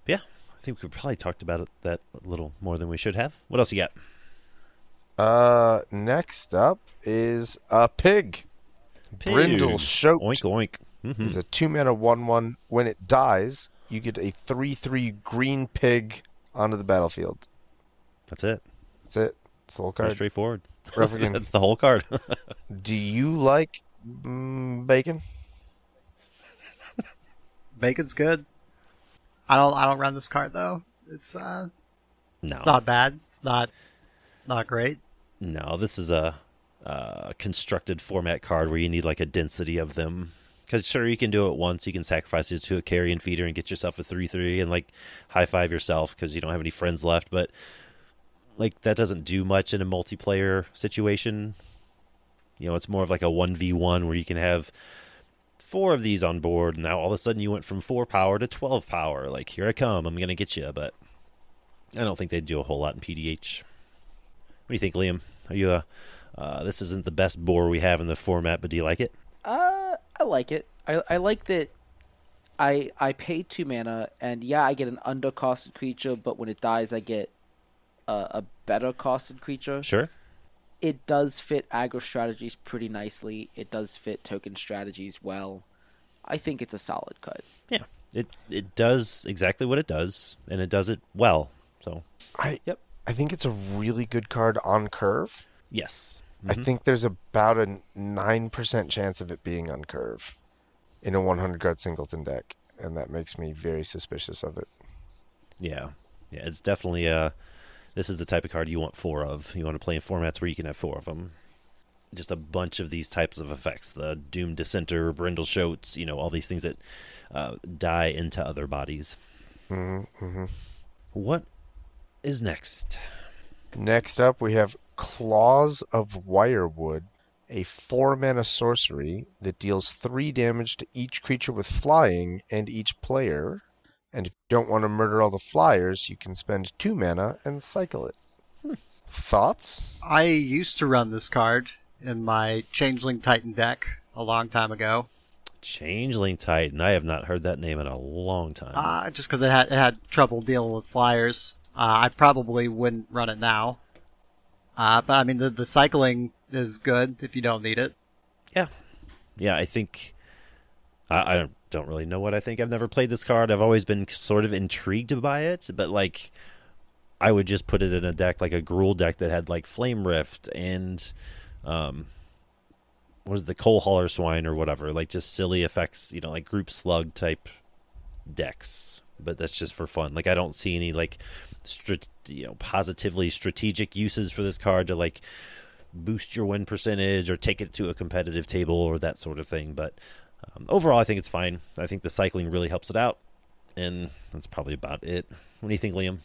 yeah, I think we probably talked about it that a little more than we should have. What else you got? Uh, next up is a pig. Brindle Shoat Oink oink. Hmm is a two mana one one. When it dies, you get a three three green pig onto the battlefield. That's it. That's it. It's the whole Pretty card. straightforward. Ruffigan. [LAUGHS] That's the whole card. [LAUGHS] Do you like mm, bacon? Bacon's good. I don't I don't run this card though. It's uh no, it's not bad. It's not not great. no. This is a uh, constructed format card where you need like a density of them. Because sure, you can do it once. You can sacrifice it to a carrion feeder and get yourself a three three and like high five yourself because you don't have any friends left. But like that doesn't do much in a multiplayer situation. You know, it's more of like a one v one where you can have four of these on board. And now all of a sudden you went from four power to twelve power. Like here I come, I'm gonna get you. But I don't think they do a whole lot in PDH. What do you think, Liam? Are you a uh, this isn't the best boar we have in the format, but do you like it? Uh, I like it. I I like that. I I pay two mana, and yeah, I get an undercosted creature, but when it dies, I get a, a better costed creature. Sure. It does fit aggro strategies pretty nicely. It does fit token strategies well. I think it's a solid cut. Yeah. It it does exactly what it does, and it does it well. So I Yep. I think it's a really good card on curve. yes. I Mhm. think there's about a nine percent chance of it being on curve in a 100 card singleton deck, and that makes me very suspicious of it. Yeah, yeah, it's definitely a. This is the type of card you want four of. You want to play in formats where you can have four of them. Just a bunch of these types of effects: the Doomed Dissenter, Brindle Shoats, you know, all these things that uh, die into other bodies. hmm hmm What is next? Next up, we have Claws of Wirewood, a four mana sorcery that deals three damage to each creature with flying and each player. And if you don't want to murder all the flyers, you can spend two mana and cycle it. Thoughts? I used to run this card in my Changeling Titan deck a long time ago. Changeling Titan. I have not heard that name in a long time. Uh, just because it had, it had trouble dealing with flyers. Uh, I probably wouldn't run it now. Uh, but I mean, the, the cycling is good if you don't need it. Yeah, yeah. I think I, I don't don't really know what I think. I've never played this card. I've always been sort of intrigued by it, but like I would just put it in a deck like a Gruul deck that had like Flame Rift and um what is it, the Coalhauler Swine or whatever, like just silly effects, you know, like group slug type decks. But that's just for fun. Like I don't see any like strat- you know positively strategic uses for this card to like boost your win percentage or take it to a competitive table or that sort of thing. But um, overall, I think it's fine. I think the cycling really helps it out, and that's probably about it. What do you think, Liam?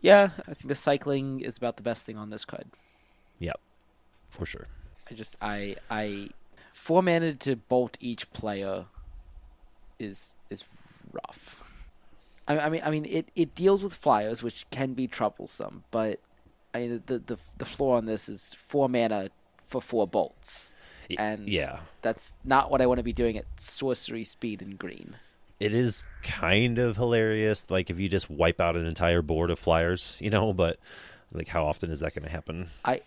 Yeah, I think the cycling is about the best thing on this card. Yep, for sure. I just I I four mana to bolt each player is is rough. I, I mean I mean it, it deals with flyers which can be troublesome, but I mean the the the floor on this is four mana for four bolts, and yeah, that's not what I want to be doing at sorcery speed and green. it is kind of hilarious. Like if you just wipe out an entire board of flyers, you know. But like, how often is that going to happen? I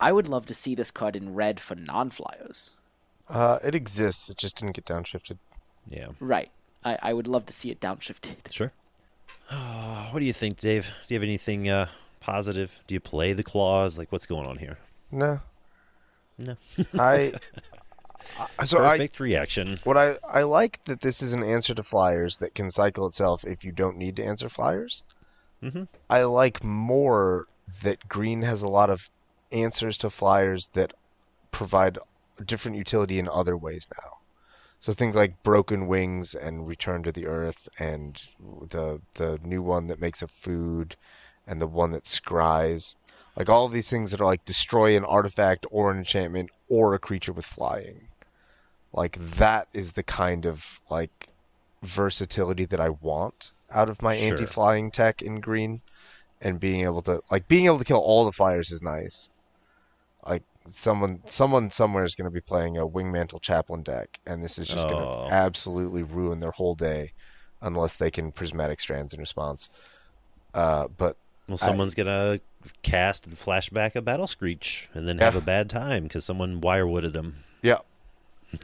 I would love to see this card in red for non-flyers. Uh, it exists. It just didn't get downshifted. Yeah, Right. I, I would love to see it downshifted. sure. [SIGHS] what do you think, Dave? Do you have anything uh, positive? Do you play the claws? Like, what's going on here? No, No. [LAUGHS] I. I- so I, Perfect reaction. what I I like that this is an answer to flyers that can cycle itself if you don't need to answer flyers. Mhm. I like more that green has a lot of answers to flyers that provide different utility in other ways now. So things like broken wings and return to the earth, and the the new one that makes a food, and the one that scries, like all of these things that are like destroy an artifact or an enchantment or a creature with flying. Like that is the kind of like versatility that I want out of my Sure. anti-flying tech in green, and being able to like being able to kill all the flyers is nice. Like someone someone somewhere is going to be playing a Wingmantle Chaplain deck, and this is just going Oh. to absolutely ruin their whole day, unless they can prismatic strands in response. Uh, but Well, someone's gonna cast and flashback a battle screech, and then have a bad time because someone wirewooded them. yeah,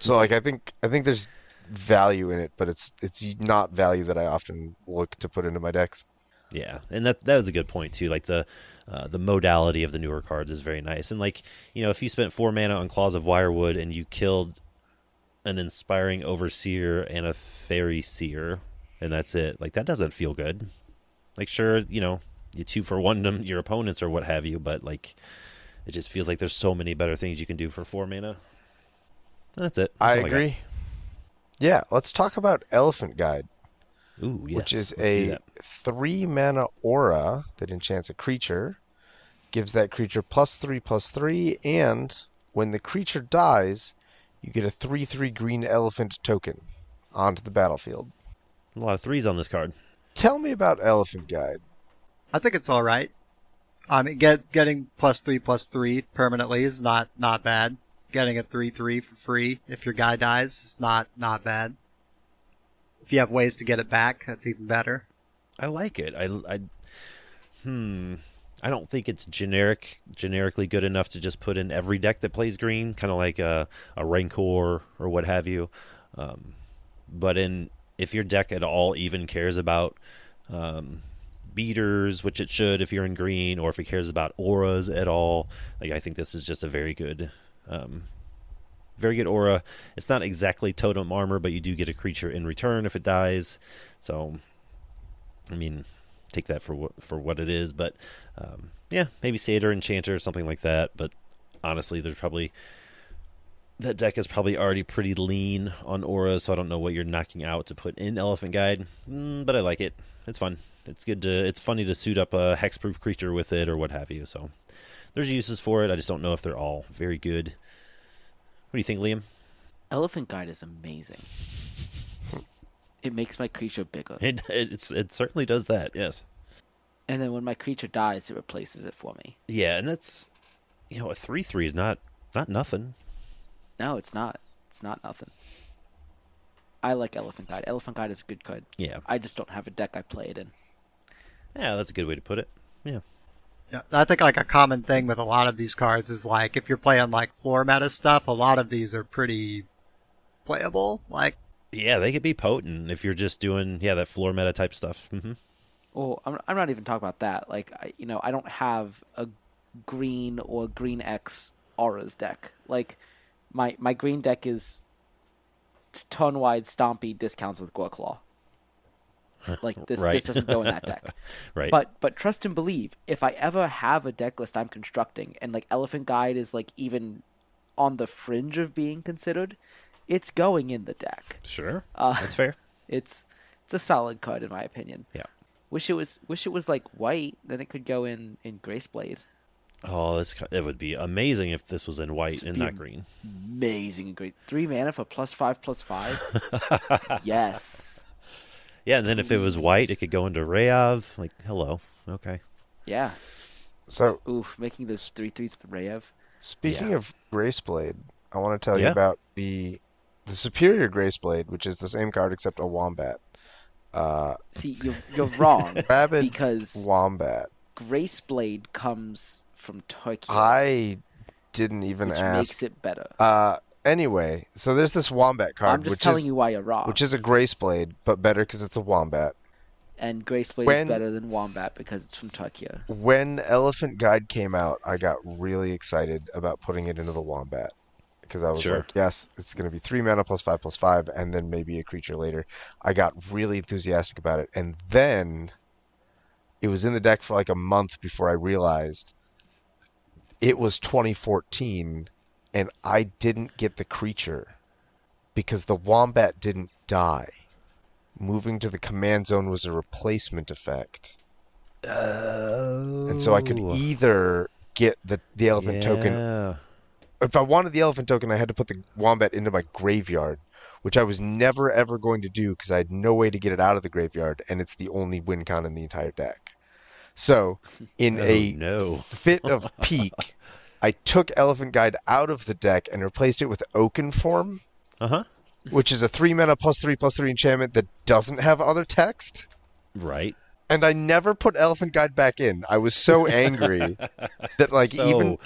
so like I think I think there's value in it, but it's it's not value that I often look to put into my decks. Yeah, and that that was a good point too. Like the uh, the modality of the newer cards is very nice, and like you know, if you spent four mana on Claws of Wirewood and you killed an inspiring overseer and a faerie seer, and that's it, like that doesn't feel good. Like sure, you know, you two for one them your opponents or what have you, but like it just feels like there's so many better things you can do for four mana. That's it. I That's all agree. Yeah, let's talk about Elephant Guide. Got. Ooh, yes. which is let's a three mana aura that enchants a creature, gives that creature plus three plus three, and when the creature dies, you get a three three green elephant token onto the battlefield. a lot of threes on this card. Tell me about Elephant Guide. I think it's all right. I mean, get getting plus three plus three permanently is not not bad. Getting a three three for free if your guy dies is not not bad. If you have ways to get it back, that's even better. I like it. I, I, hmm. I don't think it's generic, generically good enough to just put in every deck that plays green, kind of like a, a Rancor or what have you. Um, but in if your deck at all even cares about um, beaters, which it should if you're in green, or if it cares about auras at all, like I think this is just a very good, um, very good aura. It's not exactly totem armor, but you do get a creature in return if it dies. So I mean, take that for what for what it is. But um, yeah, maybe Satyr Enchanter or something like that. But honestly, there's probably that deck is probably already pretty lean on auras, so I don't know what you're knocking out to put in Elephant Guide. Mm, but I like it. It's fun. It's good to. It's funny to suit up a hexproof creature with it or what have you. So there's uses for it. I just don't know if they're all very good. What do you think, Liam? Elephant Guide is amazing. It makes my creature bigger. It it's it certainly does that. Yes. And then when my creature dies, it replaces it for me. Yeah, and that's you know a three three is not not nothing. No, it's not. It's not nothing. I like Elephant Guide. Elephant Guide is a good card. Yeah. I just don't have a deck I play it in. Yeah, that's a good way to put it. Yeah. Yeah, I think like a common thing with a lot of these cards is like if you're playing like floor meta stuff, a lot of these are pretty playable. Like Yeah, they could be potent if you're just doing yeah that floor meta type stuff. hmm Well, I'm, I'm not even talking about that. Like, I, you know, I don't have a green or green X auras deck. Like, my my green deck is ton wide stompy discounts with Gorklaw. [LAUGHS] Like this Right. this doesn't go in that deck. [LAUGHS] Right. But but trust and believe, if I ever have a deck list I'm constructing and like Elephant Guide is like even on the fringe of being considered, it's going in the deck. sure, [LAUGHS] Uh, that's fair. It's it's a solid card in my opinion. Yeah. Wish it was wish it was like white, then it could go in in Graceblade. Oh, this it would be amazing if this was in white and not green. Amazing great. Three mana for plus five plus five. yes. Yeah, and then if it was white, it could go into Rayav. Like, hello, okay. Yeah. So Oof, making those three threes for Rayev. speaking Yeah. of Graceblade, I want to tell you about the the superior Graceblade, which is the same card except a wombat. Uh, See, you're you're wrong [LAUGHS] rabid because wombat. Graceblade comes from Turkey, I didn't even which ask. makes it better. Uh, anyway, so there's this wombat card, I'm just which telling is you why you're wrong. which is a Graceblade, but better because it's a wombat. and Graceblade when- is better than Wombat because it's from Tokyo. When Elephant Guide came out, I got really excited about putting it into the wombat because I was Sure. like, yes, it's going to be three mana plus five plus five, and then maybe a creature later. I got really enthusiastic about it, and then it was in the deck for like a month before I realized it was 2014, and I didn't get the creature because the wombat didn't die. Moving to the command zone was a replacement effect. And so I could Oh. either get the, the elephant token. If I wanted the elephant token, I had to put the wombat into my graveyard, which I was never ever going to do because I had no way to get it out of the graveyard, and it's the only win con in the entire deck. So, in [LAUGHS] Oh, a no. fit of pique, [LAUGHS] I took Elephant Guide out of the deck and replaced it with Oaken Form, Uh huh. which is a three mana plus three plus three enchantment that doesn't have other text. Right. And I never put Elephant Guide back in. I was so angry [LAUGHS] that like so even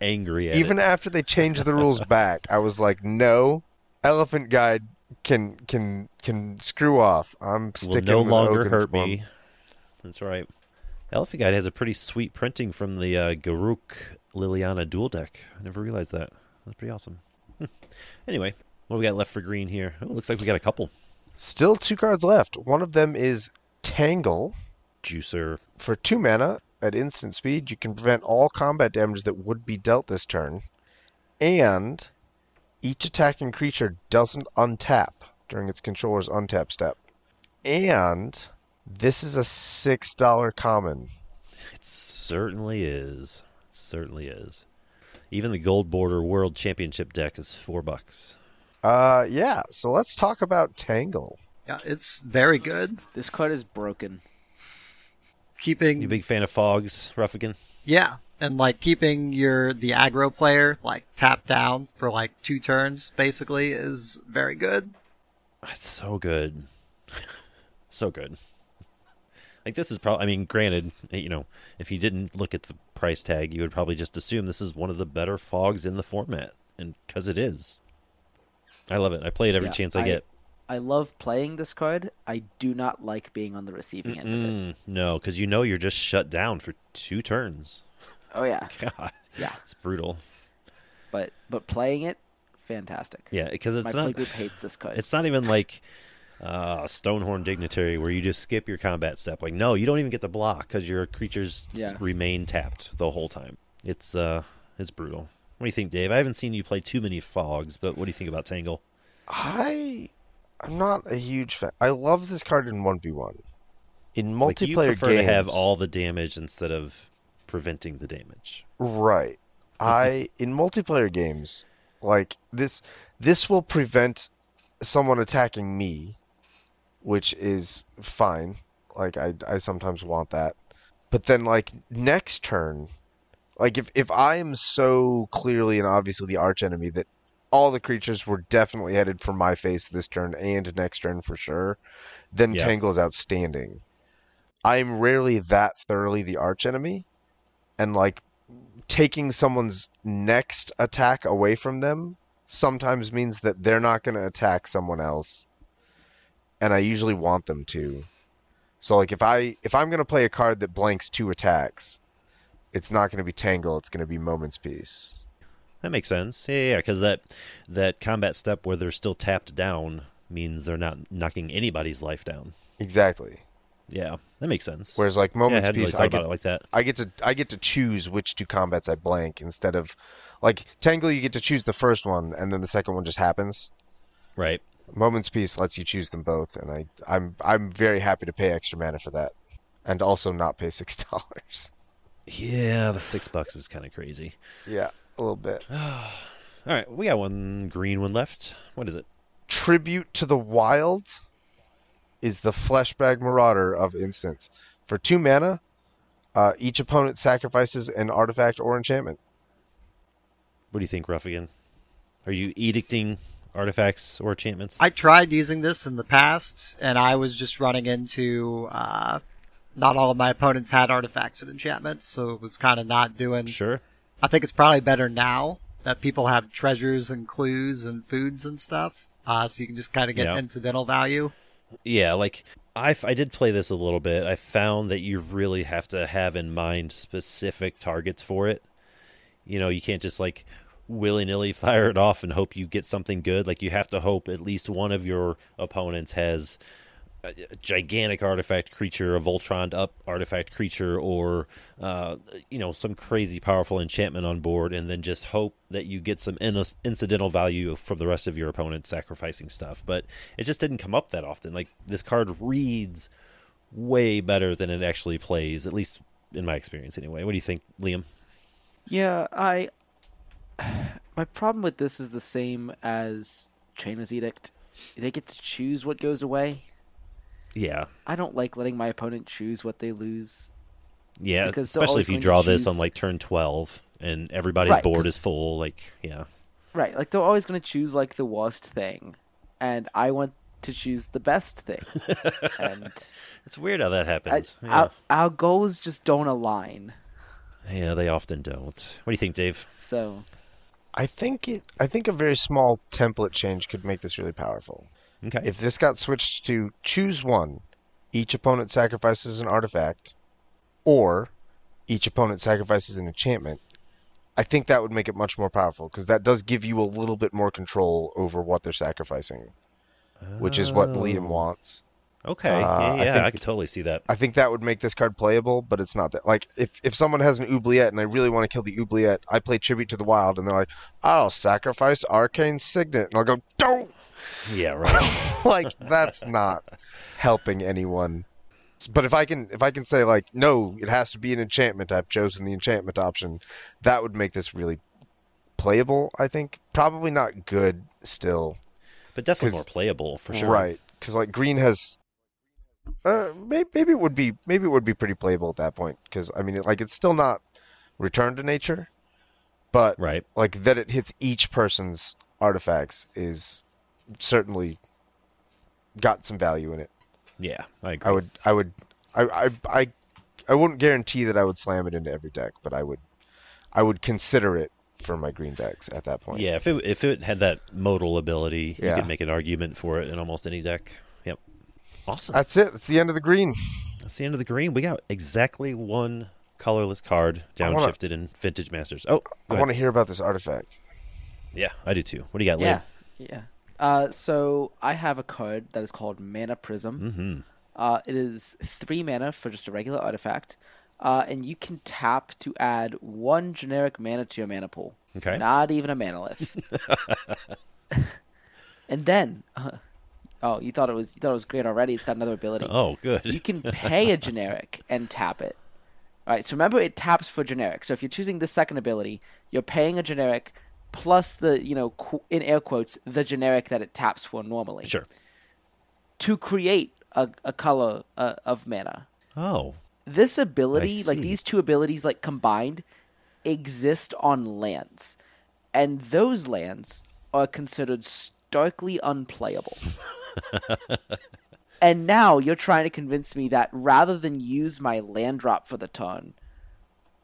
angry even it. after they changed the rules [LAUGHS] back, I was like, no, Elephant Guide can can can screw off. I'm sticking. will no longer hurt Form. me. That's right. Elephant Guide has a pretty sweet printing from the uh, Garruk Liliana dual deck. I never realized that. That's pretty awesome. [LAUGHS] Anyway, what do we got left for green here? Oh, looks like we got a couple. Still two cards left. One of them is Tangle. Juicer. For two mana, at instant speed, you can prevent all combat damage that would be dealt this turn, and each attacking creature doesn't untap during its controller's untap step. And this is a six dollar common. It certainly is. It certainly is. Even the Gold Border World Championship deck is four bucks. Uh, yeah. So let's talk about Tangle. Yeah, it's very good. This card is broken. Keeping You big fan of Fogs, Ruffigan? Yeah, and like keeping your the aggro player like tapped down for like two turns basically is very good. That's so good. [LAUGHS] so good. Like this is probably I mean granted, you know, if you didn't look at the price tag, you would probably just assume this is one of the better fogs in the format and cuz it is. I love it. I play it every Yeah, chance I, get. I love playing this card. I do not like being on the receiving end of it. No, cuz you know you're just shut down for two turns. Oh yeah, [LAUGHS] God. yeah. It's brutal. But but playing it, fantastic. Yeah, cuz it's My not play group hates this [LAUGHS] card. It's not even like uh, Stonehorn Dignitary where you just skip your combat step. Like, no, you don't even get to block because your creatures Yeah. remain tapped the whole time. It's uh, it's brutal. What do you think, Dave? I haven't seen you play too many fogs, but what do you think about Tangle? I, I'm not a huge fan. I love this card in one v one. In Like, you multiplayer prefer games, to have all the damage instead of preventing the damage. Right. I in multiplayer games like this this will prevent someone attacking me, which is fine. Like I I sometimes want that. But then like next turn, like if if I am so clearly and obviously the arch enemy that all the creatures were definitely headed for my face this turn and next turn for sure, then Yeah. Tangle is outstanding. I'm rarely that thoroughly the arch enemy, and like taking someone's next attack away from them sometimes means that they're not going to attack someone else and I usually want them to. So like if I if I'm going to play a card that blanks two attacks, it's not going to be Tangle, it's going to be Moment's Peace. That makes sense. Yeah, yeah, because that that combat step where they're still tapped down means they're not knocking anybody's life down. Exactly. Yeah, that makes sense. Whereas like yeah, I Moment's hadn't really I get it like that. I get to I get to choose which two combats I blank instead of like Tangle you get to choose the first one and then the second one just happens. Right. Moment's Peace lets you choose them both, and I, I'm I'm very happy to pay extra mana for that, and also not pay [LAUGHS] six dollars. Yeah, the six bucks is kind of crazy. Yeah, a little bit. [SIGHS] All right, we got one green one left. What is it? Tribute to the Wild is the Fleshbag Marauder of instants. For two mana, uh, each opponent sacrifices an artifact or enchantment. What do you think, Ruffigan? Are you edicting artifacts or enchantments? I tried using this in the past, and I was just running into. Uh, not all of my opponents had artifacts and enchantments, so it was kind of not doing. Sure. I think it's probably better now that people have treasures and clues and foods and stuff, uh, so you can just kind of get Yeah. incidental value. Yeah, like I I did play this a little bit. I found that you really have to have in mind specific targets for it. You know, you can't just like willy nilly [LAUGHS] fire it off and hope you get something good. Like you have to hope at least one of your opponents has a gigantic artifact creature, a Voltron up artifact creature, or uh, you know some crazy powerful enchantment on board, and then just hope that you get some in- incidental value from the rest of your opponent sacrificing stuff. But it just didn't come up that often. Like this card reads way better than it actually plays, at least in my experience anyway. What do you think, Liam? Yeah, I. [SIGHS] My problem with this is the same as Chainer's Edict. They get to choose what goes away. Yeah, I don't like letting my opponent choose what they lose. yeah, Because especially if you draw this on like turn twelve and everybody's Right, board 'cause- is full. Like, yeah, Right, like they're always going to choose like the worst thing, and I want to choose the best thing. [LAUGHS] and it's weird how that I, happens. yeah. our, our goals just don't align. yeah, they often don't. What do you think, Dave? So I think it. I think a very small template change could make this really powerful. Okay. If this got switched to choose one, each opponent sacrifices an artifact, or each opponent sacrifices an enchantment, I think that would make it much more powerful because that does give you a little bit more control over what they're sacrificing, which is what Liam Oh. wants. Okay, Uh, yeah, I yeah, I, think- could totally see that. I think that would make this card playable, but it's not that. Like, if, if someone has an oubliette and I really want to kill the oubliette, I play Tribute to the Wild, and they're like, I'll sacrifice Arcane Signet. And I'll go, don't! Yeah, right. [LAUGHS] like, that's not helping anyone. But if I can, if I can say like, no, it has to be an enchantment. I've chosen the enchantment option. That would make this really playable. I think probably not good still. but definitely more playable for sure. Right, because like green has. Uh, maybe, maybe it would be maybe it would be pretty playable at that point because I mean like it's still not return to nature, but Right. like that it hits each person's artifacts is certainly got some value in it. Yeah, I agree. I would I would I I I, I wouldn't guarantee that I would slam it into every deck, but I would I would consider it for my green decks at that point. Yeah, if it if it had that modal ability, you could make an argument for it in almost any deck. Yep. Awesome. That's it. That's the end of the green. That's the end of the green. We got exactly one colorless card wanna- downshifted in Vintage Masters. Oh, I want to hear about this artifact. Yeah, I do too. What do you got, yeah, Liam? yeah. Uh, so I have a card that is called Mana Prism. Mm-hmm. Uh, it is three mana for just a regular artifact, uh, and you can tap to add one generic mana to your mana pool. Okay. Not even a manalith. [LAUGHS] [LAUGHS] and then, uh, oh, you thought it was you thought it was great already. It's got another ability. Oh, good. You can pay a generic and tap it. All right. So remember, it taps for generic. So if you're choosing the second ability, you're paying a generic plus the you know qu- in air quotes the generic that it taps for normally Sure. to create a, a color uh, of mana. Oh, This ability, like these two abilities, like combined, exist on lands, and those lands are considered starkly unplayable. [LAUGHS] [LAUGHS] and now you're trying to convince me that rather than use my land drop for the turn,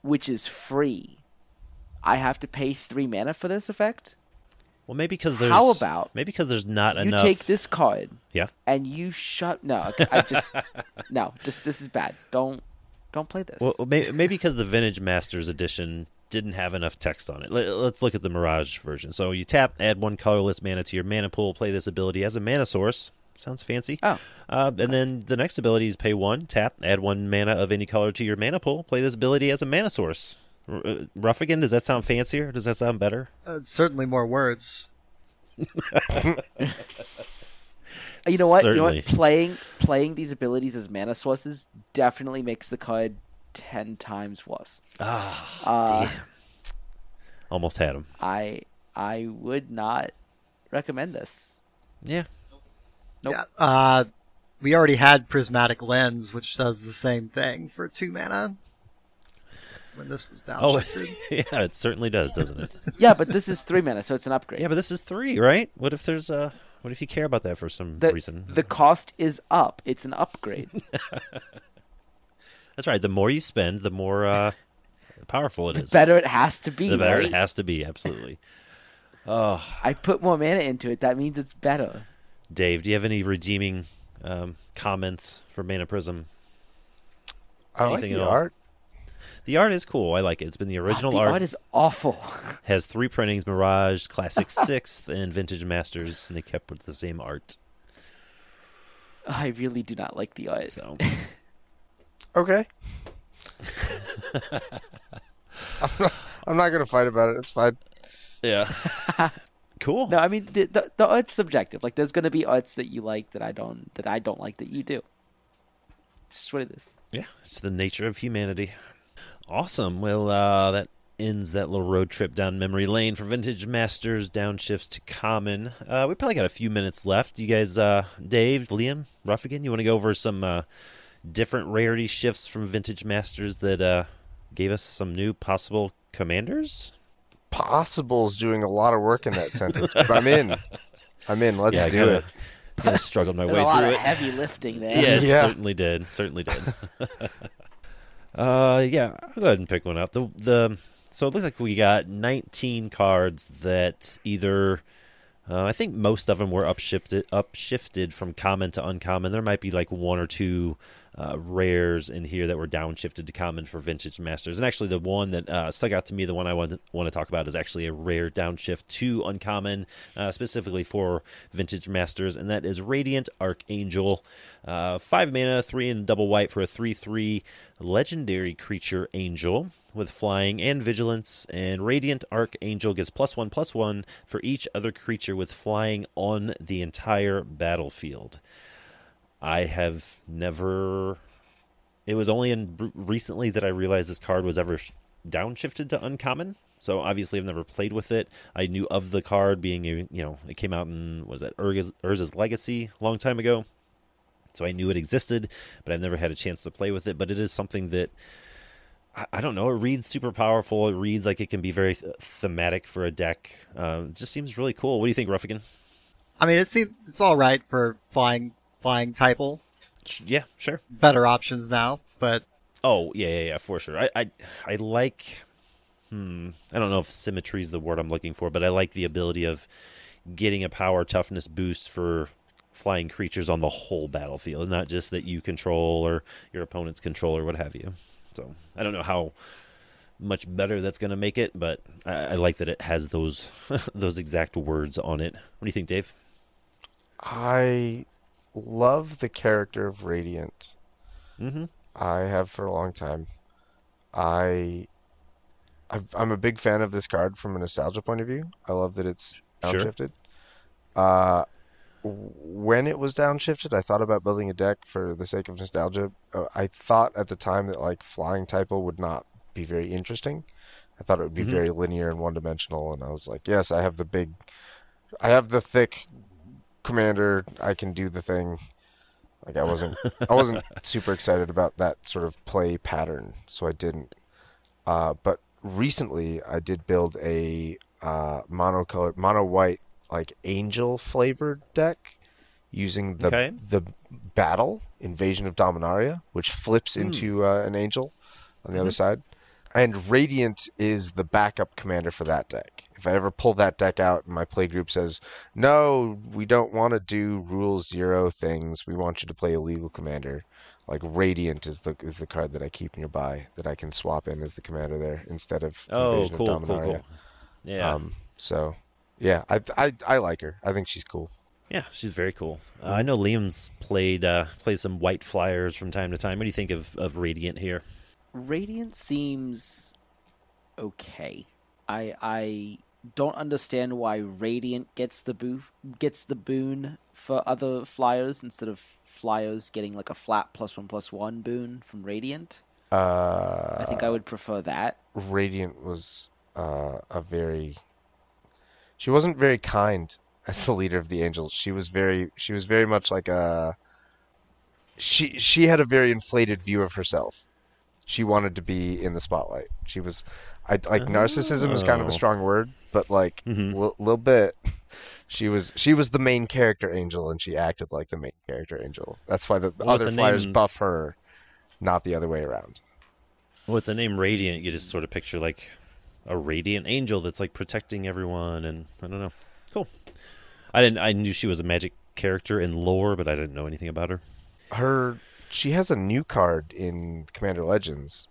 which is free, I have to pay three mana for this effect. well, maybe because there's How about maybe because there's not you enough. You take this card Yeah. and you shut. No, I just [LAUGHS] no. Just this is bad. Don't don't play this. Well, may- maybe because the Vintage Masters edition didn't have enough text on it. Let- Let's look at the Mirage version. So you tap, add one colorless mana to your mana pool, play this ability as a mana source. Sounds fancy. Oh. Uh, and then the next ability is pay one, tap, add one mana of any color to your mana pool, play this ability as a mana source. R- uh, Ruffigan, does that sound fancier? Does that sound better? Uh, certainly more words. [LAUGHS] you know what? You know what? Playing playing these abilities as mana sources definitely makes the card ten times was. Ah, Uh, almost had him. I I would not recommend this. Yeah. Nope. Yeah. Uh, we already had Prismatic Lens, which does the same thing for two mana. when this was down. Oh, [LAUGHS] downshifted. yeah, it certainly does, doesn't it? [LAUGHS] Yeah, but this is three mana, so it's an upgrade. Yeah, but this is three, right? What if there's uh what if you care about that for some the, reason? the cost is up. It's an upgrade. [LAUGHS] That's right. The more you spend, the more uh powerful it the is. better it has to be. the better right? it has to be. Absolutely. [LAUGHS] Oh, I put more mana into it. That means it's better. Dave, do you have any redeeming um, comments for Mana Prism? I like Anything the at all? art. The art is cool. I like it. It's been the original the art. art is awful. [LAUGHS] Has three printings: Mirage, Classic [LAUGHS] Sixth, and Vintage Masters, and they kept with the same art. I really do not like the art. So Okay. [LAUGHS] I'm not, I'm not gonna fight about it. It's fine. yeah, [LAUGHS] cool. No, I mean the, the the art's subjective. Like there's gonna be arts that you like that I don't that I don't like that you do. It's just what it is. Yeah, it's the nature of humanity. Awesome. Well, uh, that ends that little road trip down memory lane for Vintage Masters downshifts to Common. Uh, we probably got a few minutes left. You guys, uh, Dave, Liam, Ruffigan, you want to go over some uh, different rarity shifts from Vintage Masters that uh, gave us some new possible commanders? Possible's doing a lot of work in that sentence, but I'm in. I'm in. Let's yeah, do kinda, it. Kinda struggled my There's way a lot through of it. heavy lifting there. Yeah, it Yeah. certainly did. Certainly did. [LAUGHS] uh, yeah, I'll go ahead and pick one up. The the so it looks like we got 19 cards that either uh, I think most of them were upshifted upshifted from common to uncommon. There might be like one or two uh, rares in here that were downshifted to common for vintage masters. And actually, the one that uh, stuck out to me, the one I want want to talk about, is actually a rare downshift to uncommon, uh, specifically for vintage masters, and that is Radiant Archangel, uh, five mana, three and double white for a three-three legendary creature angel with flying and vigilance. And Radiant Archangel gets plus one plus one for each other creature with flying on the entire battlefield. I have never. It was only in recently that I realized this card was ever downshifted to uncommon. So obviously, I've never played with it. I knew of the card being, a, you know, it came out in was that Urza's Legacy a long time ago. So I knew it existed, but I've never had a chance to play with it. But it is something that I, don't know. It reads super powerful. It reads like it can be very th- thematic for a deck. Uh, it just seems really cool. What do you think, Ruffigan? I mean, it seems it's all right for flying flying typal. Yeah, sure. Better options now, but Oh yeah, yeah, yeah, for sure. I, I, I like. Hmm. I don't know if symmetry is the word I'm looking for, but I like the ability of getting a power toughness boost for flying creatures on the whole battlefield, not just that you control or your opponents control or what have you. So I don't know how much better that's going to make it, but I, I like that it has those [LAUGHS] those exact words on it. What do you think, Dave? I love the character of Radiant. Mm-hmm. I have for a long time. I, I've, I'm a big fan of this card from a nostalgia point of view. I love that it's Sure. downshifted. Uh, w- when it was downshifted, I thought about building a deck for the sake of nostalgia. Uh, I thought at the time that like flying typal would not be very interesting. I thought it would be Mhm. very linear and one-dimensional, and I was like, yes, I have the big, I have the thick commander. I can do the thing. Like I wasn't, I wasn't [LAUGHS] super excited about that sort of play pattern, so I didn't. Uh, but recently, I did build a uh, mono color, mono white, like angel flavored deck using the Okay. the battle invasion of Dominaria, which flips Hmm. into uh, an angel on the other Mhm. side. And Radiant is the backup commander for that deck. If I ever pull that deck out and my play group says, no, we don't want to do rule zero things. We want you to play a legal commander. Like Radiant is the is the card that I keep nearby that I can swap in as the commander there instead of Oh, Invasion cool, of cool, Dominaria. cool. Yeah. Um, so yeah, I, I I like her. I think she's cool. Yeah, she's very cool. Uh, I know Liam's played uh, played some white flyers from time to time. What do you think of, of Radiant here? Radiant seems okay. I I don't understand why Radiant gets the boo gets the boon for other flyers instead of flyers getting like a flat plus one plus one boon from Radiant. Uh, I think I would prefer that. Radiant was uh, a very. She wasn't very kind as the leader of the Angels. She was very. She was very much like a. She she had a very inflated view of herself, she wanted to be in the spotlight. She was, I like narcissism is kind of Oh. a strong word, but like a Mhm. little bit. She was she was the main character angel, and she acted like the main character angel. That's why the, the Well, other the flyers name- buff her, not the other way around. With the name Radiant, you just sort of picture like a radiant angel that's like protecting everyone, and I don't know. Cool. I didn't. I knew she was a magic character in lore, but I didn't know anything about her. Her she has a new card in Commander Legends,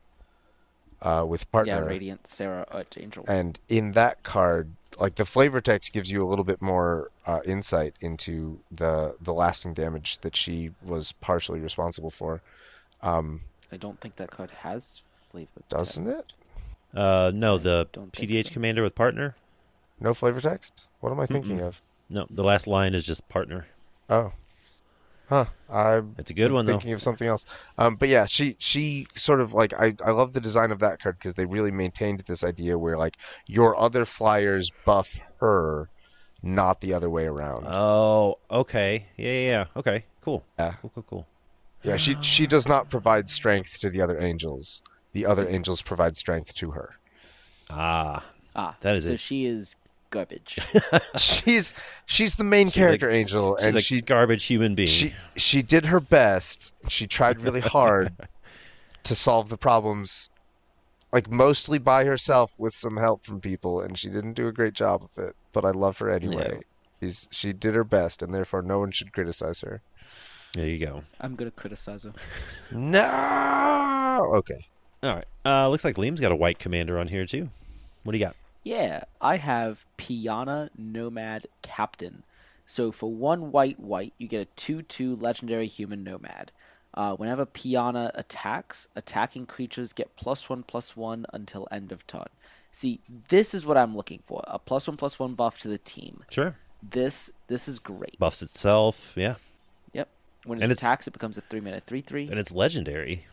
uh, with partner. Yeah, Radiant Serra Archangel. and in that card like the flavor text gives you a little bit more uh, insight into the the lasting damage that she was partially responsible for um, I don't think that card has flavor. Doesn't text. Uh, no, the PDH so. commander with partner. no flavor text what am i thinking Mm-mm. of No, the last line is just partner. oh huh i'm It's a good one though. thinking of something else um, but yeah she she sort of like i i love the design of that card because they really maintained this idea where like your other flyers buff her not the other way around Oh, okay. Yeah, yeah, yeah. Okay, cool. Yeah. Cool, cool, cool. Yeah, she she does not provide strength to the other angels. The other angels provide strength to her. Ah, Ah, That is so it. she is garbage. [LAUGHS] She's she's the main She's character a- angel, and she's a she garbage human being. she she did her best. She tried really hard [LAUGHS] to solve the problems, like mostly by herself with some help from people, and she didn't do a great job of it. But I love her anyway. Yeah. She's she did her best, and therefore no one should criticize her. There you go. I'm gonna criticize her. [LAUGHS] No. Okay. All right. Uh, looks like Liam's got a white commander on here too. What do you got? Yeah, I have Pianna Nomad Captain. So for one white white, you get a two-two legendary human nomad. Uh, whenever Pianna attacks, attacking creatures get plus one plus one until end of turn. See, this is what I'm looking for: a plus one plus one buff to the team. Sure. This this is great. Buffs itself. Yeah. Yep. When it And attacks, it becomes a three minute three three, And it's legendary.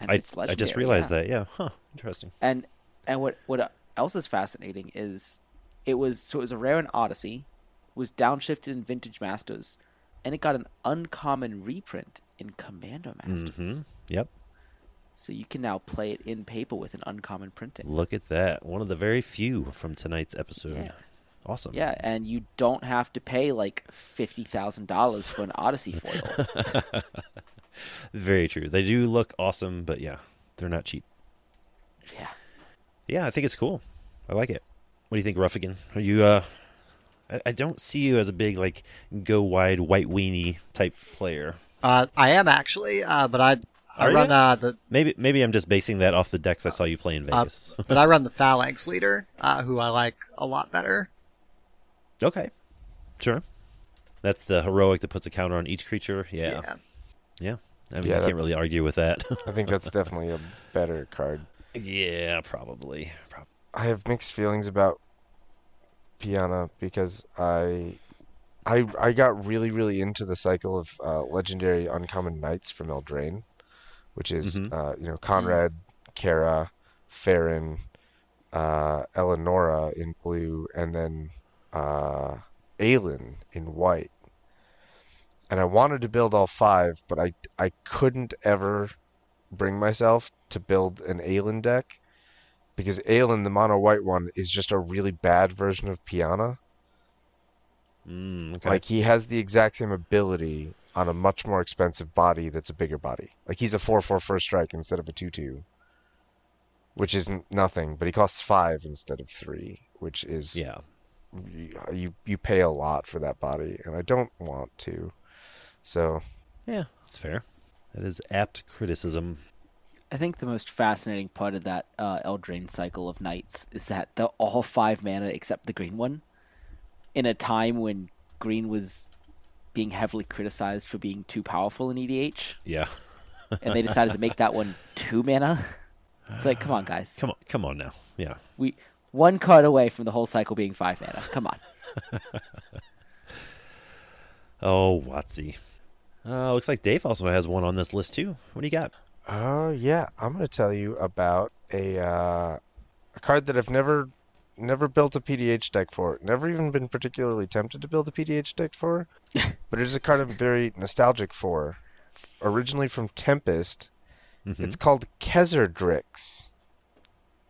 And I, I just realized yeah. that. Yeah. Huh. Interesting. And and what what else is fascinating is it was so it was a rare in Odyssey, was downshifted in Vintage Masters, and it got an uncommon reprint in Commander Masters. hmm Yep. So you can now play it in paper with an uncommon printing. Look at that. One of the very few from tonight's episode. Yeah. Awesome. Yeah, and you don't have to pay like fifty thousand dollars for an Odyssey foil. [LAUGHS] Very true. They do look awesome, but yeah, they're not cheap. yeah. Yeah, I think it's cool. I like it. What do you think, Ruffigan? Are you? uh I, I don't see you as a big like go wide white weenie type player. Uh, I am actually, uh, but I I Are run uh, the Maybe maybe I'm just basing that off the decks I saw you play in uh, Vegas. [LAUGHS] but I run the Phalanx leader, uh, who I like a lot better. okay, sure. That's the heroic that puts a counter on each creature. Yeah, yeah. I mean, Yeah, I can't really argue with that. [LAUGHS] I think that's definitely a better card. yeah, probably. Prob- I have mixed feelings about Pianna because I I I got really really into the cycle of uh, legendary uncommon knights from Eldraine, which is Mhm. uh, you know Konrad, Carah, Faren, uh, Elenora in blue, and then uh, Alin in white. And I wanted to build all five, but I I couldn't ever bring myself to build an Alin deck because Alin, the mono white one, is just a really bad version of Pianna. Mm, okay. Like he has the exact same ability on a much more expensive body that's a bigger body. Like he's a 4-4 first strike instead of a 2-2, which isn't nothing, but he costs 5 instead of 3, which is yeah. you you pay a lot for that body and I don't want to. So, Yeah, that's fair. That is apt criticism. I think the most fascinating part of that uh, Eldraine cycle of knights is that they're all five mana except the green one. In a time when green was being heavily criticized for being too powerful in EDH, Yeah. and they decided to make that one two mana. It's like, come on, guys. Come on, come on now. Yeah. We one card away from the whole cycle being five mana. Come on. [LAUGHS] Oh, WotC. Uh, looks like Dave also has one on this list too. What do you got? uh yeah, I'm going to tell you about a uh, a card that I've never never built a PDH deck for. Never even been particularly tempted to build a PDH deck for. [LAUGHS] but it is a card I'm very nostalgic for. Originally from Tempest, Mhm. It's called Kezzerdrix,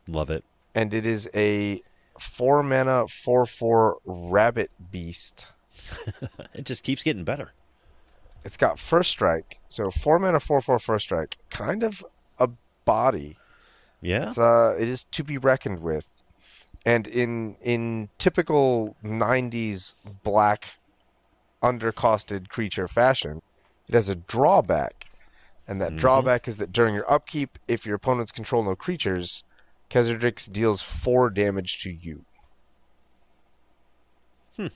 Love it. and it is a four mana four four rabbit beast. [LAUGHS] It just keeps getting better. It's got first strike, so four mana four four first strike, kind of a body. Yeah. It's uh, it is to be reckoned with, and in in typical '90s black undercosted creature fashion, it has a drawback, and that Mhm. drawback is that during your upkeep, if your opponents control no creatures, Kezzerdrix deals four damage to you. Hmm.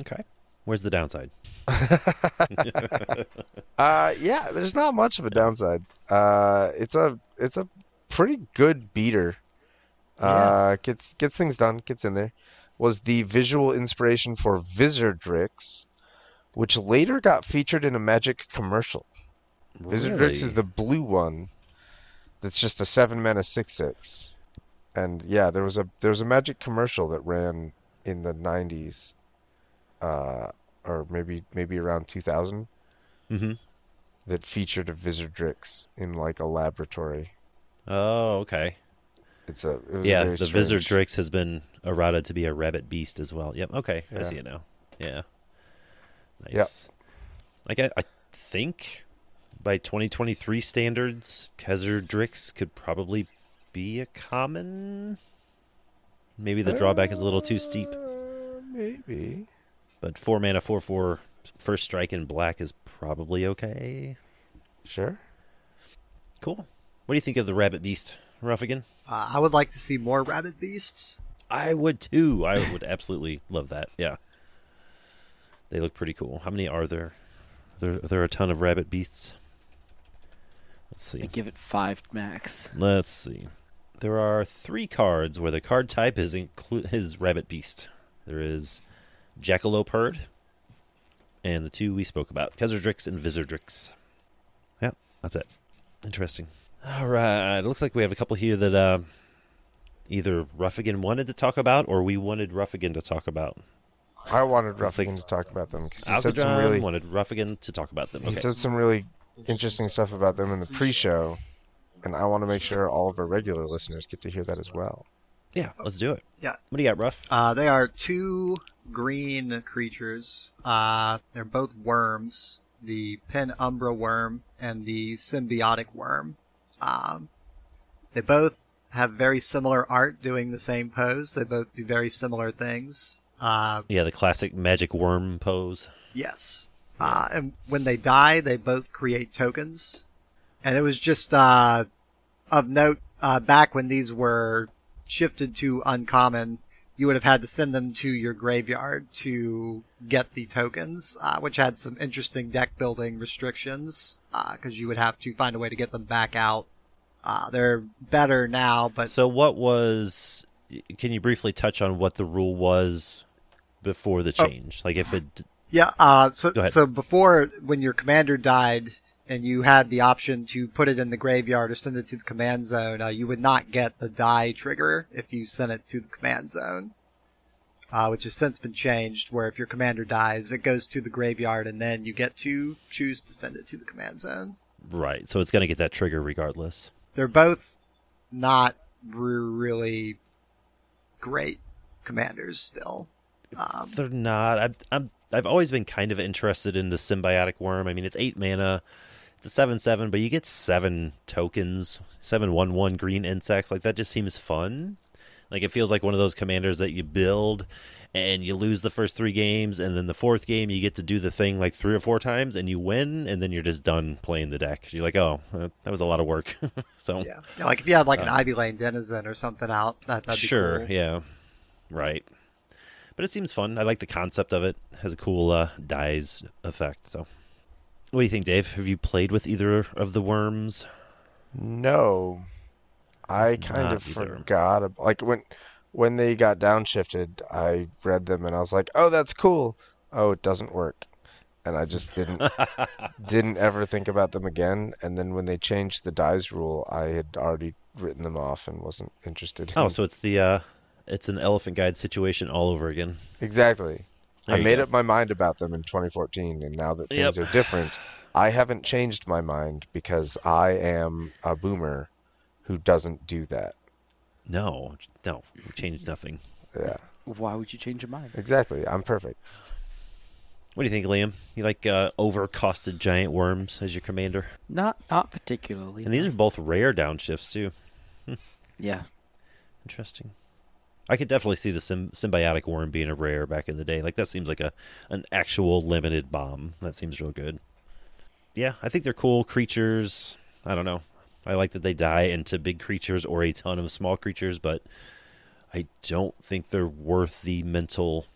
Okay. Where's the downside? [LAUGHS] Uh, yeah, there's not much of a downside. Uh, it's a it's a pretty good beater. Uh, gets gets things done, gets in there. Was the visual inspiration for Vizzerdrix, which later got featured in a Magic commercial. Really? is the blue one. That's just a seven mana six six, and yeah, there was a there was a Magic commercial that ran in the '90s, uh, or maybe maybe around 2000 Mhm. that featured a Vizzerdrix in like a laboratory. Oh, okay. It's a it was Yeah, the strange. Vizzerdrix has been errated to be a rabbit beast as well. Yep. Okay, I Yeah. see it now. Yeah. Nice. Yep. Like I, I think by 2023 standards, Kezzerdrix could probably be a common. Maybe the drawback is a little too steep, Uh, maybe. But four mana, four four, first strike in black is probably okay. Sure. Cool. What do you think of the rabbit beast, Ruffigan? Uh, I would like to see more rabbit beasts. I would too. I would absolutely love that. Yeah. They look pretty cool. How many are there? There, there are a ton of rabbit beasts. Let's see. I give it five max. Let's see. There are three cards where the card type is inclu- is rabbit beast. There is Jackalope Herd, and the two we spoke about, Kezzerdrix and Vizzerdrix. Yep, that's it. Interesting. All right, it looks like we have a couple here that uh, either Ruffigan wanted to talk about or we wanted Ruffigan to talk about. I wanted Ruffigan to talk about them because he said some really wanted Ruffigan to talk about them. he Okay. said some really interesting stuff about them in the pre-show, and I want to make sure all of our regular listeners get to hear that as well. Yeah, let's do it. Yeah. What do you got, Ruff? Uh, they are two green creatures. Uh, they're both worms. The Penumbra wurm and the symbiotic wurm. Um, they both have very similar art doing the same pose. They both do very similar things. Uh, Yeah, the classic magic worm pose. Yes. Uh, and when they die, they both create tokens. And it was just uh, of note uh, back when these were shifted to uncommon, you would have had to send them to your graveyard to get the tokens, uh, which had some interesting deck building restrictions because you would have to find a way to get them back out. Uh, they're better now, but So, what was? Can you briefly touch on what the rule was before the Oh. change? Like, if it Yeah. Uh, so so before when your commander died and you had the option to put it in the graveyard or send it to the command zone, uh, you would not get the die trigger if you sent it to the command zone. Uh, which has since been changed, where if your commander dies, it goes to the graveyard, and then you get to choose to send it to the command zone. right, so it's going to get that trigger regardless. They're both not re- really great commanders still. Um, They're not. I'm, I'm. I've always been kind of interested in the symbiotic wurm. I mean, it's eight mana. It's a seven seven, but you get seven tokens, seven one one green insects. Like that just seems fun. Like it feels like one of those commanders that you build and you lose the first three games, and then the fourth game you get to do the thing like three or four times, and you win, and then you're just done playing the deck. You're like, oh, that was a lot of work. [LAUGHS] so yeah. Yeah, like if you had like an Uh, Ivy Lane Denizen or something out, that, that'd be sure, cool. yeah, right. But it seems fun. I like the concept of it. it has a cool uh, dies effect. So, what do you think, Dave? Have you played with either of the worms? No, I kind of either. forgot. Like when when they got downshifted, I read them and I was like, "Oh, that's cool." Oh, it doesn't work, and I just didn't [LAUGHS] didn't ever think about them again. And then when they changed the dies rule, I had already written them off and wasn't interested. Oh, in- so it's the uh, it's an elephant guide situation all over again. exactly. There I made go. up my mind about them in 2014, and now that things Yep. are different, I haven't changed my mind because I am a boomer who doesn't do that. No, no, we changed nothing. Yeah, Why would you change your mind? exactly. I'm perfect. What do you think, Liam? You like uh, overcosted giant worms as your commander? Not not particularly. And these are both rare downshifts too. yeah. Interesting. I could definitely see the sym- symbiotic wurm being a rare back in the day. Like that seems like a an actual limited bomb. That seems real good. Yeah, I think they're cool creatures. I don't know. I like that they die into big creatures or a ton of small creatures, but I don't think they're worth the mental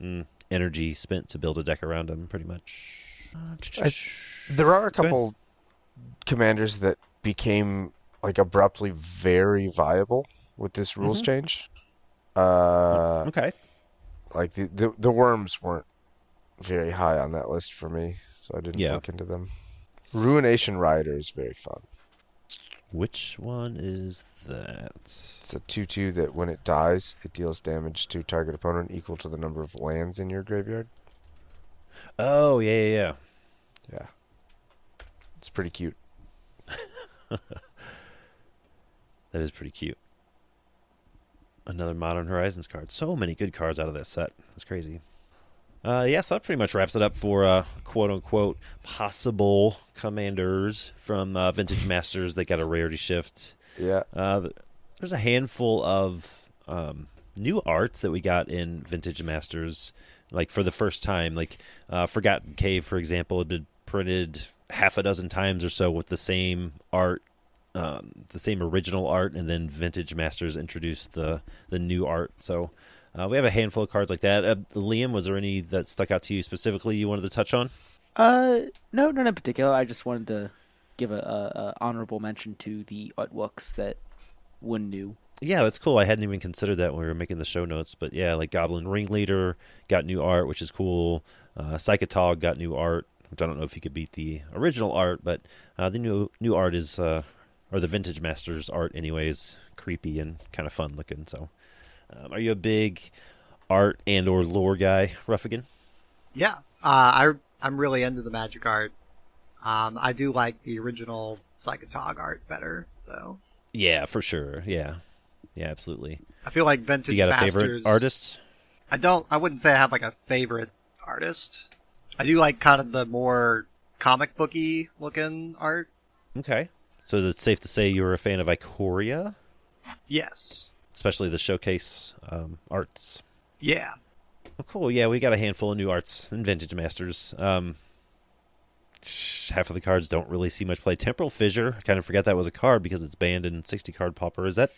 mm, energy spent to build a deck around them. Pretty much. I- There are a couple commanders that became like abruptly very viable with this rules Mhm. change. Uh, okay. like the, the the worms weren't very high on that list for me, so I didn't Yeah. look into them. Ruination Rider is very fun. Which one is that? It's a two-two that when it dies, it deals damage to target opponent equal to the number of lands in your graveyard. Oh yeah, yeah, yeah. Yeah, it's pretty cute. [LAUGHS] That is pretty cute. Another Modern Horizons card. So many good cards out of this set. It's crazy. Uh, yeah, so that pretty much wraps it up for uh, quote unquote possible commanders from uh, Vintage Masters that got a rarity shift. Yeah, Uh, there's a handful of um, new arts that we got in Vintage Masters, like for the first time. Like uh, Forgotten Cave, for example, had been printed half a dozen times or so with the same art, um, the same original art, and then Vintage Masters introduced the the new art. So uh, we have a handful of cards like that. Uh, Liam, was there any that stuck out to you specifically you wanted to touch on? Uh, no, not in particular. I just wanted to give a, a, a honorable mention to the artworks that were new. Yeah, that's cool. I hadn't even considered that when we were making the show notes, but yeah, like Goblin Ringleader got new art, which is cool. Uh, Psychotog got new art, which I don't know if you could beat the original art, but uh, the new new art is, uh, or the Vintage Masters art, anyways, creepy and kind of fun looking. So, um, are you a big art and or lore guy, Ruffigan? Yeah, uh, I I'm really into the magic art. Um, I do like the original Psychotog art better, though. Yeah, for sure. Yeah, yeah, absolutely. I feel like vintage you got a Masters. favorite artist? I don't. I wouldn't say I have like a favorite artist. I do like kind of the more comic booky looking art. Okay, so is it safe to say you're a fan of Ikoria, Yes. especially the showcase um, arts? Yeah. Well, cool. Yeah, we got a handful of new arts and Vintage Masters. Um, half of the cards don't really see much play. Temporal Fissure, I kind of forgot that was a card because it's banned in 60 card Pauper. Is that?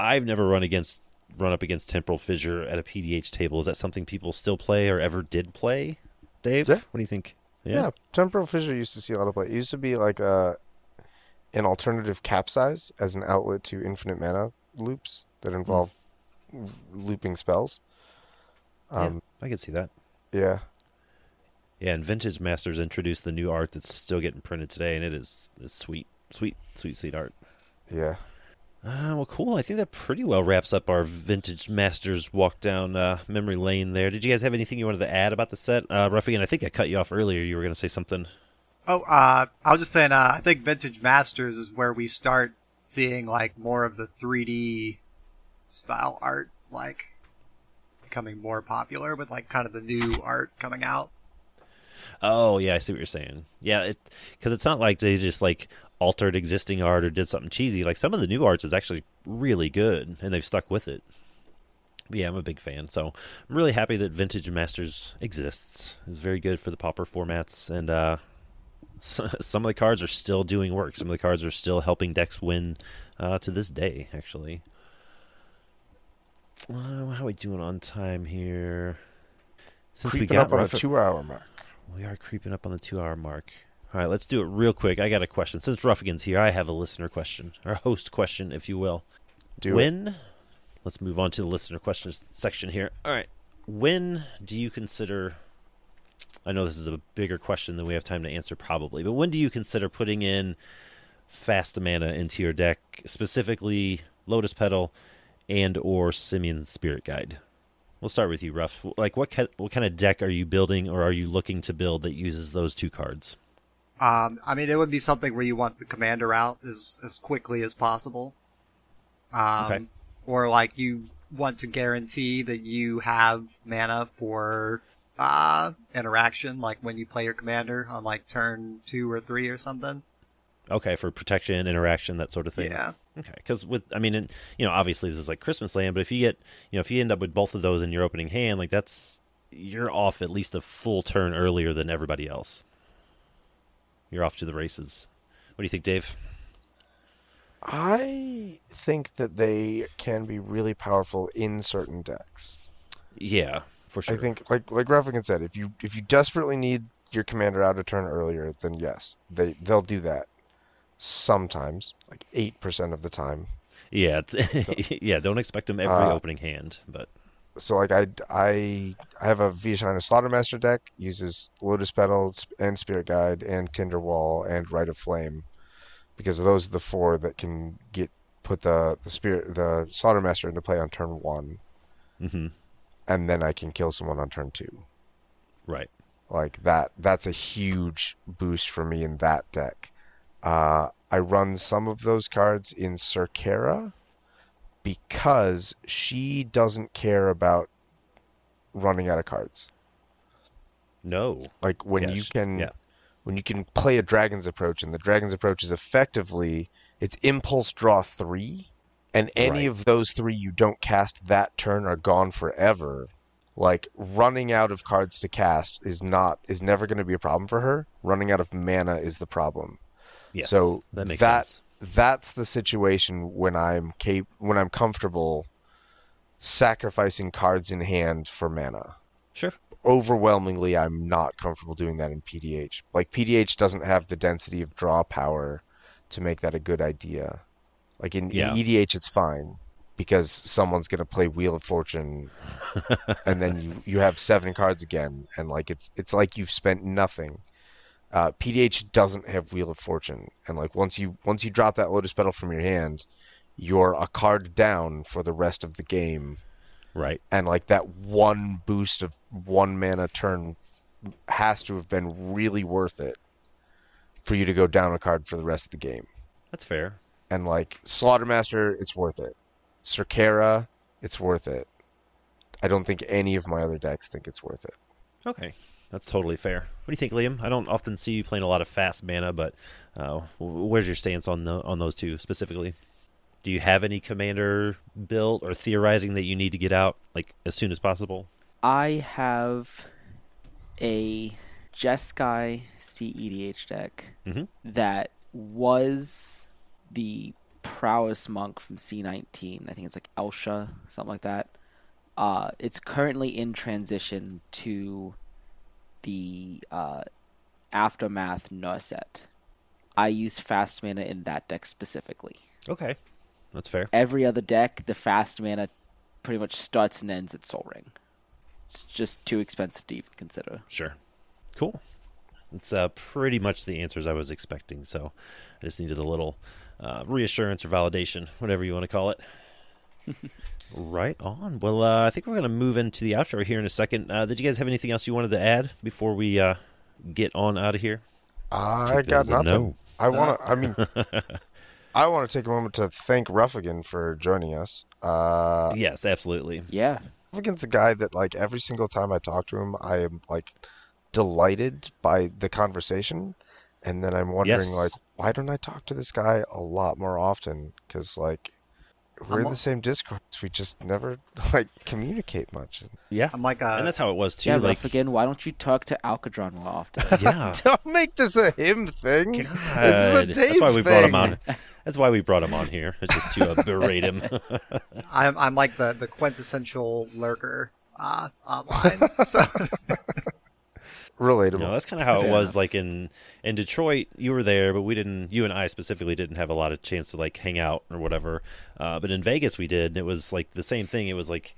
I've never run against run up against Temporal Fissure at a PDH table. Is that something people still play or ever did play? Dave, Yeah. what do you think? yeah. Temporal Fissure used to see a lot of play. It used to be like a an alternative capsize as an outlet to infinite mana loops that involve looping spells. Um, I could see that. yeah. Yeah, and Vintage Masters introduced the new art that's still getting printed today, and it is, is sweet, sweet, sweet, sweet art. Yeah. Uh, well, cool. I think that pretty well wraps up our Vintage Masters walk down uh, memory lane there. Did you guys have anything you wanted to add about the set? Uh, Ruffigan, I think I cut you off earlier. You were going to say something. Oh, uh, I was just saying. Uh, I think Vintage Masters is where we start seeing like more of the 3D style art, like becoming more popular with like kind of the new art coming out. Oh, yeah, I see what you're saying. Yeah, it because it's not like they just like altered existing art or did something cheesy. Like some of the new arts is actually really good, and they've stuck with it. But yeah, I'm a big fan, so I'm really happy that Vintage Masters exists. It's very good for the Pauper formats, and uh, [LAUGHS] some of the cards are still doing work. Some of the cards are still helping decks win uh, to this day, actually. Uh, how are we doing on time here? Since Creeping we got up on a two-hour mark. we are creeping up on the two hour mark. All right, let's do it real quick. I got a question. Since Ruffigan's here, I have a listener question, or host question, if you will. Do it. when, let's move on to the listener questions section here. All right. When do you consider, I know this is a bigger question than we have time to answer probably, but when do you consider putting in fast mana into your deck, specifically Lotus Petal and or Simian Spirit Guide? we'll start with you, Ruff. Like, what kind, what kind of deck are you building, or are you looking to build that uses those two cards? Um, I mean, it would be something where you want the commander out as as quickly as possible. Um, Okay. Or like you want to guarantee that you have mana for uh interaction, like when you play your commander on like turn two or three or something. Okay, for protection, interaction, that sort of thing. Yeah. Okay, because with I mean, and, you know, obviously this is like Christmas land, but if you get, you know, if you end up with both of those in your opening hand, like that's you're off at least a full turn earlier than everybody else. You're off to the races. What do you think, Dave? I think that they can be really powerful in certain decks. Yeah, for sure. I think, like like Ruffigan said, if you if you desperately need your commander out a turn earlier, then yes, they they'll do that. Sometimes, like eight percent of the time. Yeah, it's, [LAUGHS] yeah. Don't expect them every Uh, opening hand, but So like I I I have a Viashino Slaughtermaster deck uses Lotus Petals and Spirit Guide and Tinder Wall and Rite of Flame, because those are the four that can get put the the spirit the Slaughtermaster into play on turn one, hmm and then I can kill someone on turn two. right. Like that that's a huge boost for me in that deck. Uh, I run some of those cards in Circara because she doesn't care about running out of cards. No. Like when you can yeah. when you can play a dragon's approach and the dragon's approach is effectively it's impulse draw 3 and any Right. of those 3 you don't cast that turn are gone forever. Like running out of cards to cast is not is never going to be a problem for her. Running out of mana is the problem. Yes. So that makes that sense. that's the situation when I'm cap- when I'm comfortable sacrificing cards in hand for mana Sure. overwhelmingly I'm not comfortable doing that in PDH. Like PDH doesn't have the density of draw power to make that a good idea. Like in, Yeah. in EDH it's fine because someone's gonna play Wheel of Fortune [LAUGHS] and then you, you have seven cards again and like it's it's like you've spent nothing. Uh, PDH doesn't have Wheel of Fortune and like once you once you drop that Lotus Petal from your hand, you're a card down for the rest of the game Right. and like that one boost of one mana turn has to have been really worth it for you to go down a card for the rest of the game. That's fair. And like Slaughtermaster, it's worth it. Circara, it's worth it. I don't think any of my other decks think it's worth it. Okay. That's totally fair. What do you think, Liam? I don't often see you playing a lot of fast mana, but uh, where's your stance on the, on those two specifically? Do you have any commander built or theorizing that you need to get out like as soon as possible? I have a Jeskai CEDH deck Mhm. that was the prowess monk from C19. I think it's like Elsha, something like that. Uh, it's currently in transition to the uh, Aftermath Narset. I use fast mana in that deck specifically. Okay. That's fair. Every other deck, the fast mana pretty much starts and ends at Sol Ring. It's just too expensive to even consider. Sure. Cool. It's uh, pretty much the answers I was expecting, so I just needed a little uh, reassurance or validation, whatever you want to call it. [LAUGHS] right on. Well, uh, I think we're going to move into the outro here in a second. Uh, did you guys have anything else you wanted to add before we uh, get on out of here? I Take got nothing. no. I want to. I mean, [LAUGHS] I want to take a moment to thank Ruffigan for joining us. Uh, yes, absolutely. Yeah. Ruffigan's a guy that, like, every single time I talk to him, I am like delighted by the conversation, and then I'm wondering, Yes. like, why don't I talk to this guy a lot more often? Because, like, we're I'm in the same Discord, we just never [LAUGHS] like communicate much. Yeah. I'm like a and that's how it was, too. yeah, like, again, why don't you talk to Alcadron more often? [LAUGHS] yeah. [LAUGHS] Don't make this a him thing. God. This is a Dave That's why we thing. brought him on. That's why we brought him on here. It's just to uh, berate him. I'm I'm like the the quintessential lurker uh, online. so Relatable. No, that's kind of how it was. enough. Like in in Detroit, you were there, but we didn't. You and I specifically didn't have a lot of chance to like hang out or whatever. Uh, but in Vegas, we did, and it was like the same thing. It was like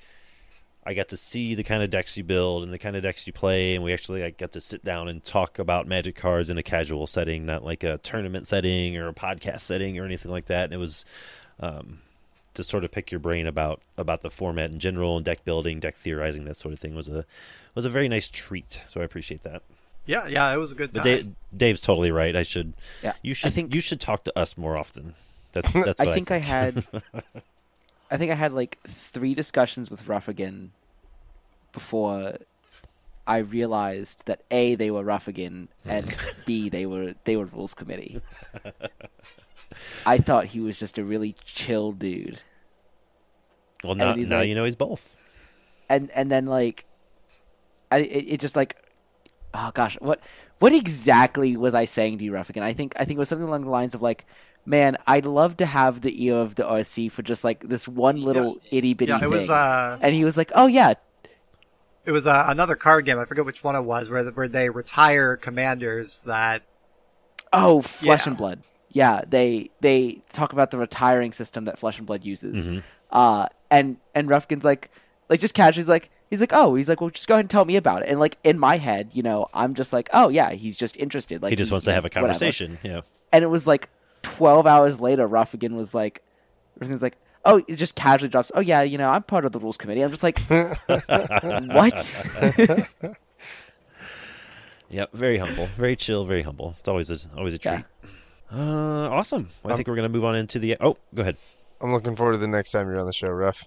I got to see the kind of decks you build and the kind of decks you play, and we actually like got to sit down and talk about Magic cards in a casual setting, not like a tournament setting or a podcast setting or anything like that. And it was. Um, to sort of pick your brain about about the format in general and deck building, deck theorizing, that sort of thing was a was a very nice treat. So I appreciate that. Yeah, yeah, it was a good But. Dave, Dave's totally right. I should Yeah, you I should think- you should talk to us more often. That's [LAUGHS] that's what I think I had, [LAUGHS] I think I had like three discussions with Ruffigan before I realized that a they were Ruffigan and b they were they were rules committee. [LAUGHS] I thought he was just a really chill dude, well now he's now like- you know he's both. and and then like, I it, it just like, oh gosh, what what exactly was I saying to you, Ruffigan? I think I think it was something along the lines of like. Man, I'd love to have the ear of the RC for just like this one little itty bitty yeah, it thing. was uh, and he was like, "Oh yeah, it was uh, another card game. I forget which one it was, where where they retire commanders that oh Flesh Yeah. and Blood." Yeah, they they talk about the retiring system that Flesh and Blood uses. Mhm. Uh, and and Ruffkin's like, like just casually like, he's like, "Oh, he's like, well, just go ahead and tell me about it." And like in my head, you know, I'm just like, "Oh yeah, he's just interested." Like he just wants to have a whatever. conversation. Yeah. And it was like 12 hours later, Ruffigan was like, Ruffigan's like, "Oh," it just casually drops. "Oh yeah, you know, I'm part of the rules committee." I'm just like, [LAUGHS] "What?" [LAUGHS] Yep, very humble, very chill, very humble. It's always a, always a treat. Yeah. Uh, awesome. I Um, think we're gonna move on into the. Oh, go ahead. I'm looking forward to the next time you're on the show, Ruff.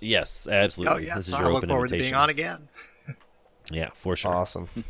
Yes, oh absolutely. yes, this is I your look open forward to invitation. being on again. [LAUGHS] Yeah, for sure. Awesome. [LAUGHS]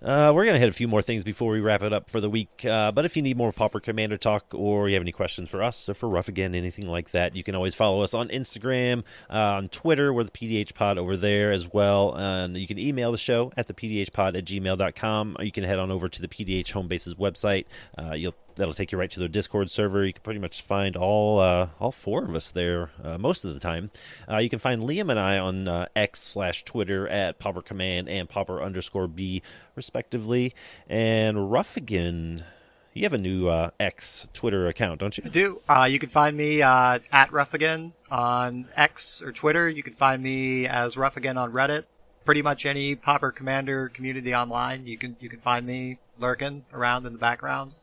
Uh, we're gonna hit a few more things before we wrap it up for the week. Uh, but if you need more Pauper Commander talk, or you have any questions for us or for Ruff again, anything like that, you can always follow us on Instagram, uh, on Twitter. We're the PDH Pod over there as well, and you can email the show at the PDH Pod at gmail.com, or you can head on over to the PDH Homebase's website. Uh, you'll that'll take you right to their Discord server. You can pretty much find all uh, all four of us there uh, most of the time. Uh, you can find Liam and I on uh, X slash Twitter at Pauper Command and Pauper underscore B respectively. And Ruffigan, you have a new uh, X Twitter account, don't you? I do. Uh, you can find me at Ruffigan on X or Twitter. You can find me as Ruffigan on Reddit. Pretty much any Pauper Commander community online, you can you can find me lurking around in the background.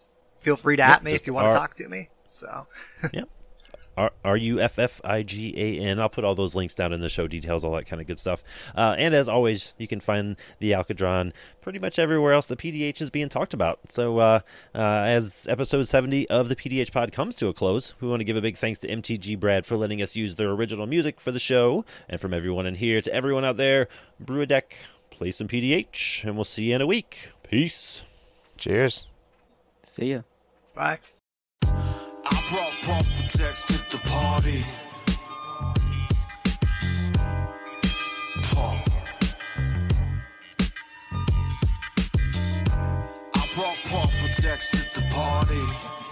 Feel free to Yep, at me if you want R- to talk to me. So [LAUGHS] Yep. R R U F F I G A N. I'll put all those links down in the show details, all that kind of good stuff. Uh, and as always, you can find the Alcadron pretty much everywhere else the PDH is being talked about. So uh, uh, as episode 70 of the PDH pod comes to a close, we want to give a big thanks to MTG Brad for letting us use their original music for the show. And from everyone in here to everyone out there, brew a deck, play some PDH, and we'll see you in a week. Peace. Cheers. See ya. Bye. I brought Paul Protects to the party. Paul. I brought Paul Protects to the party.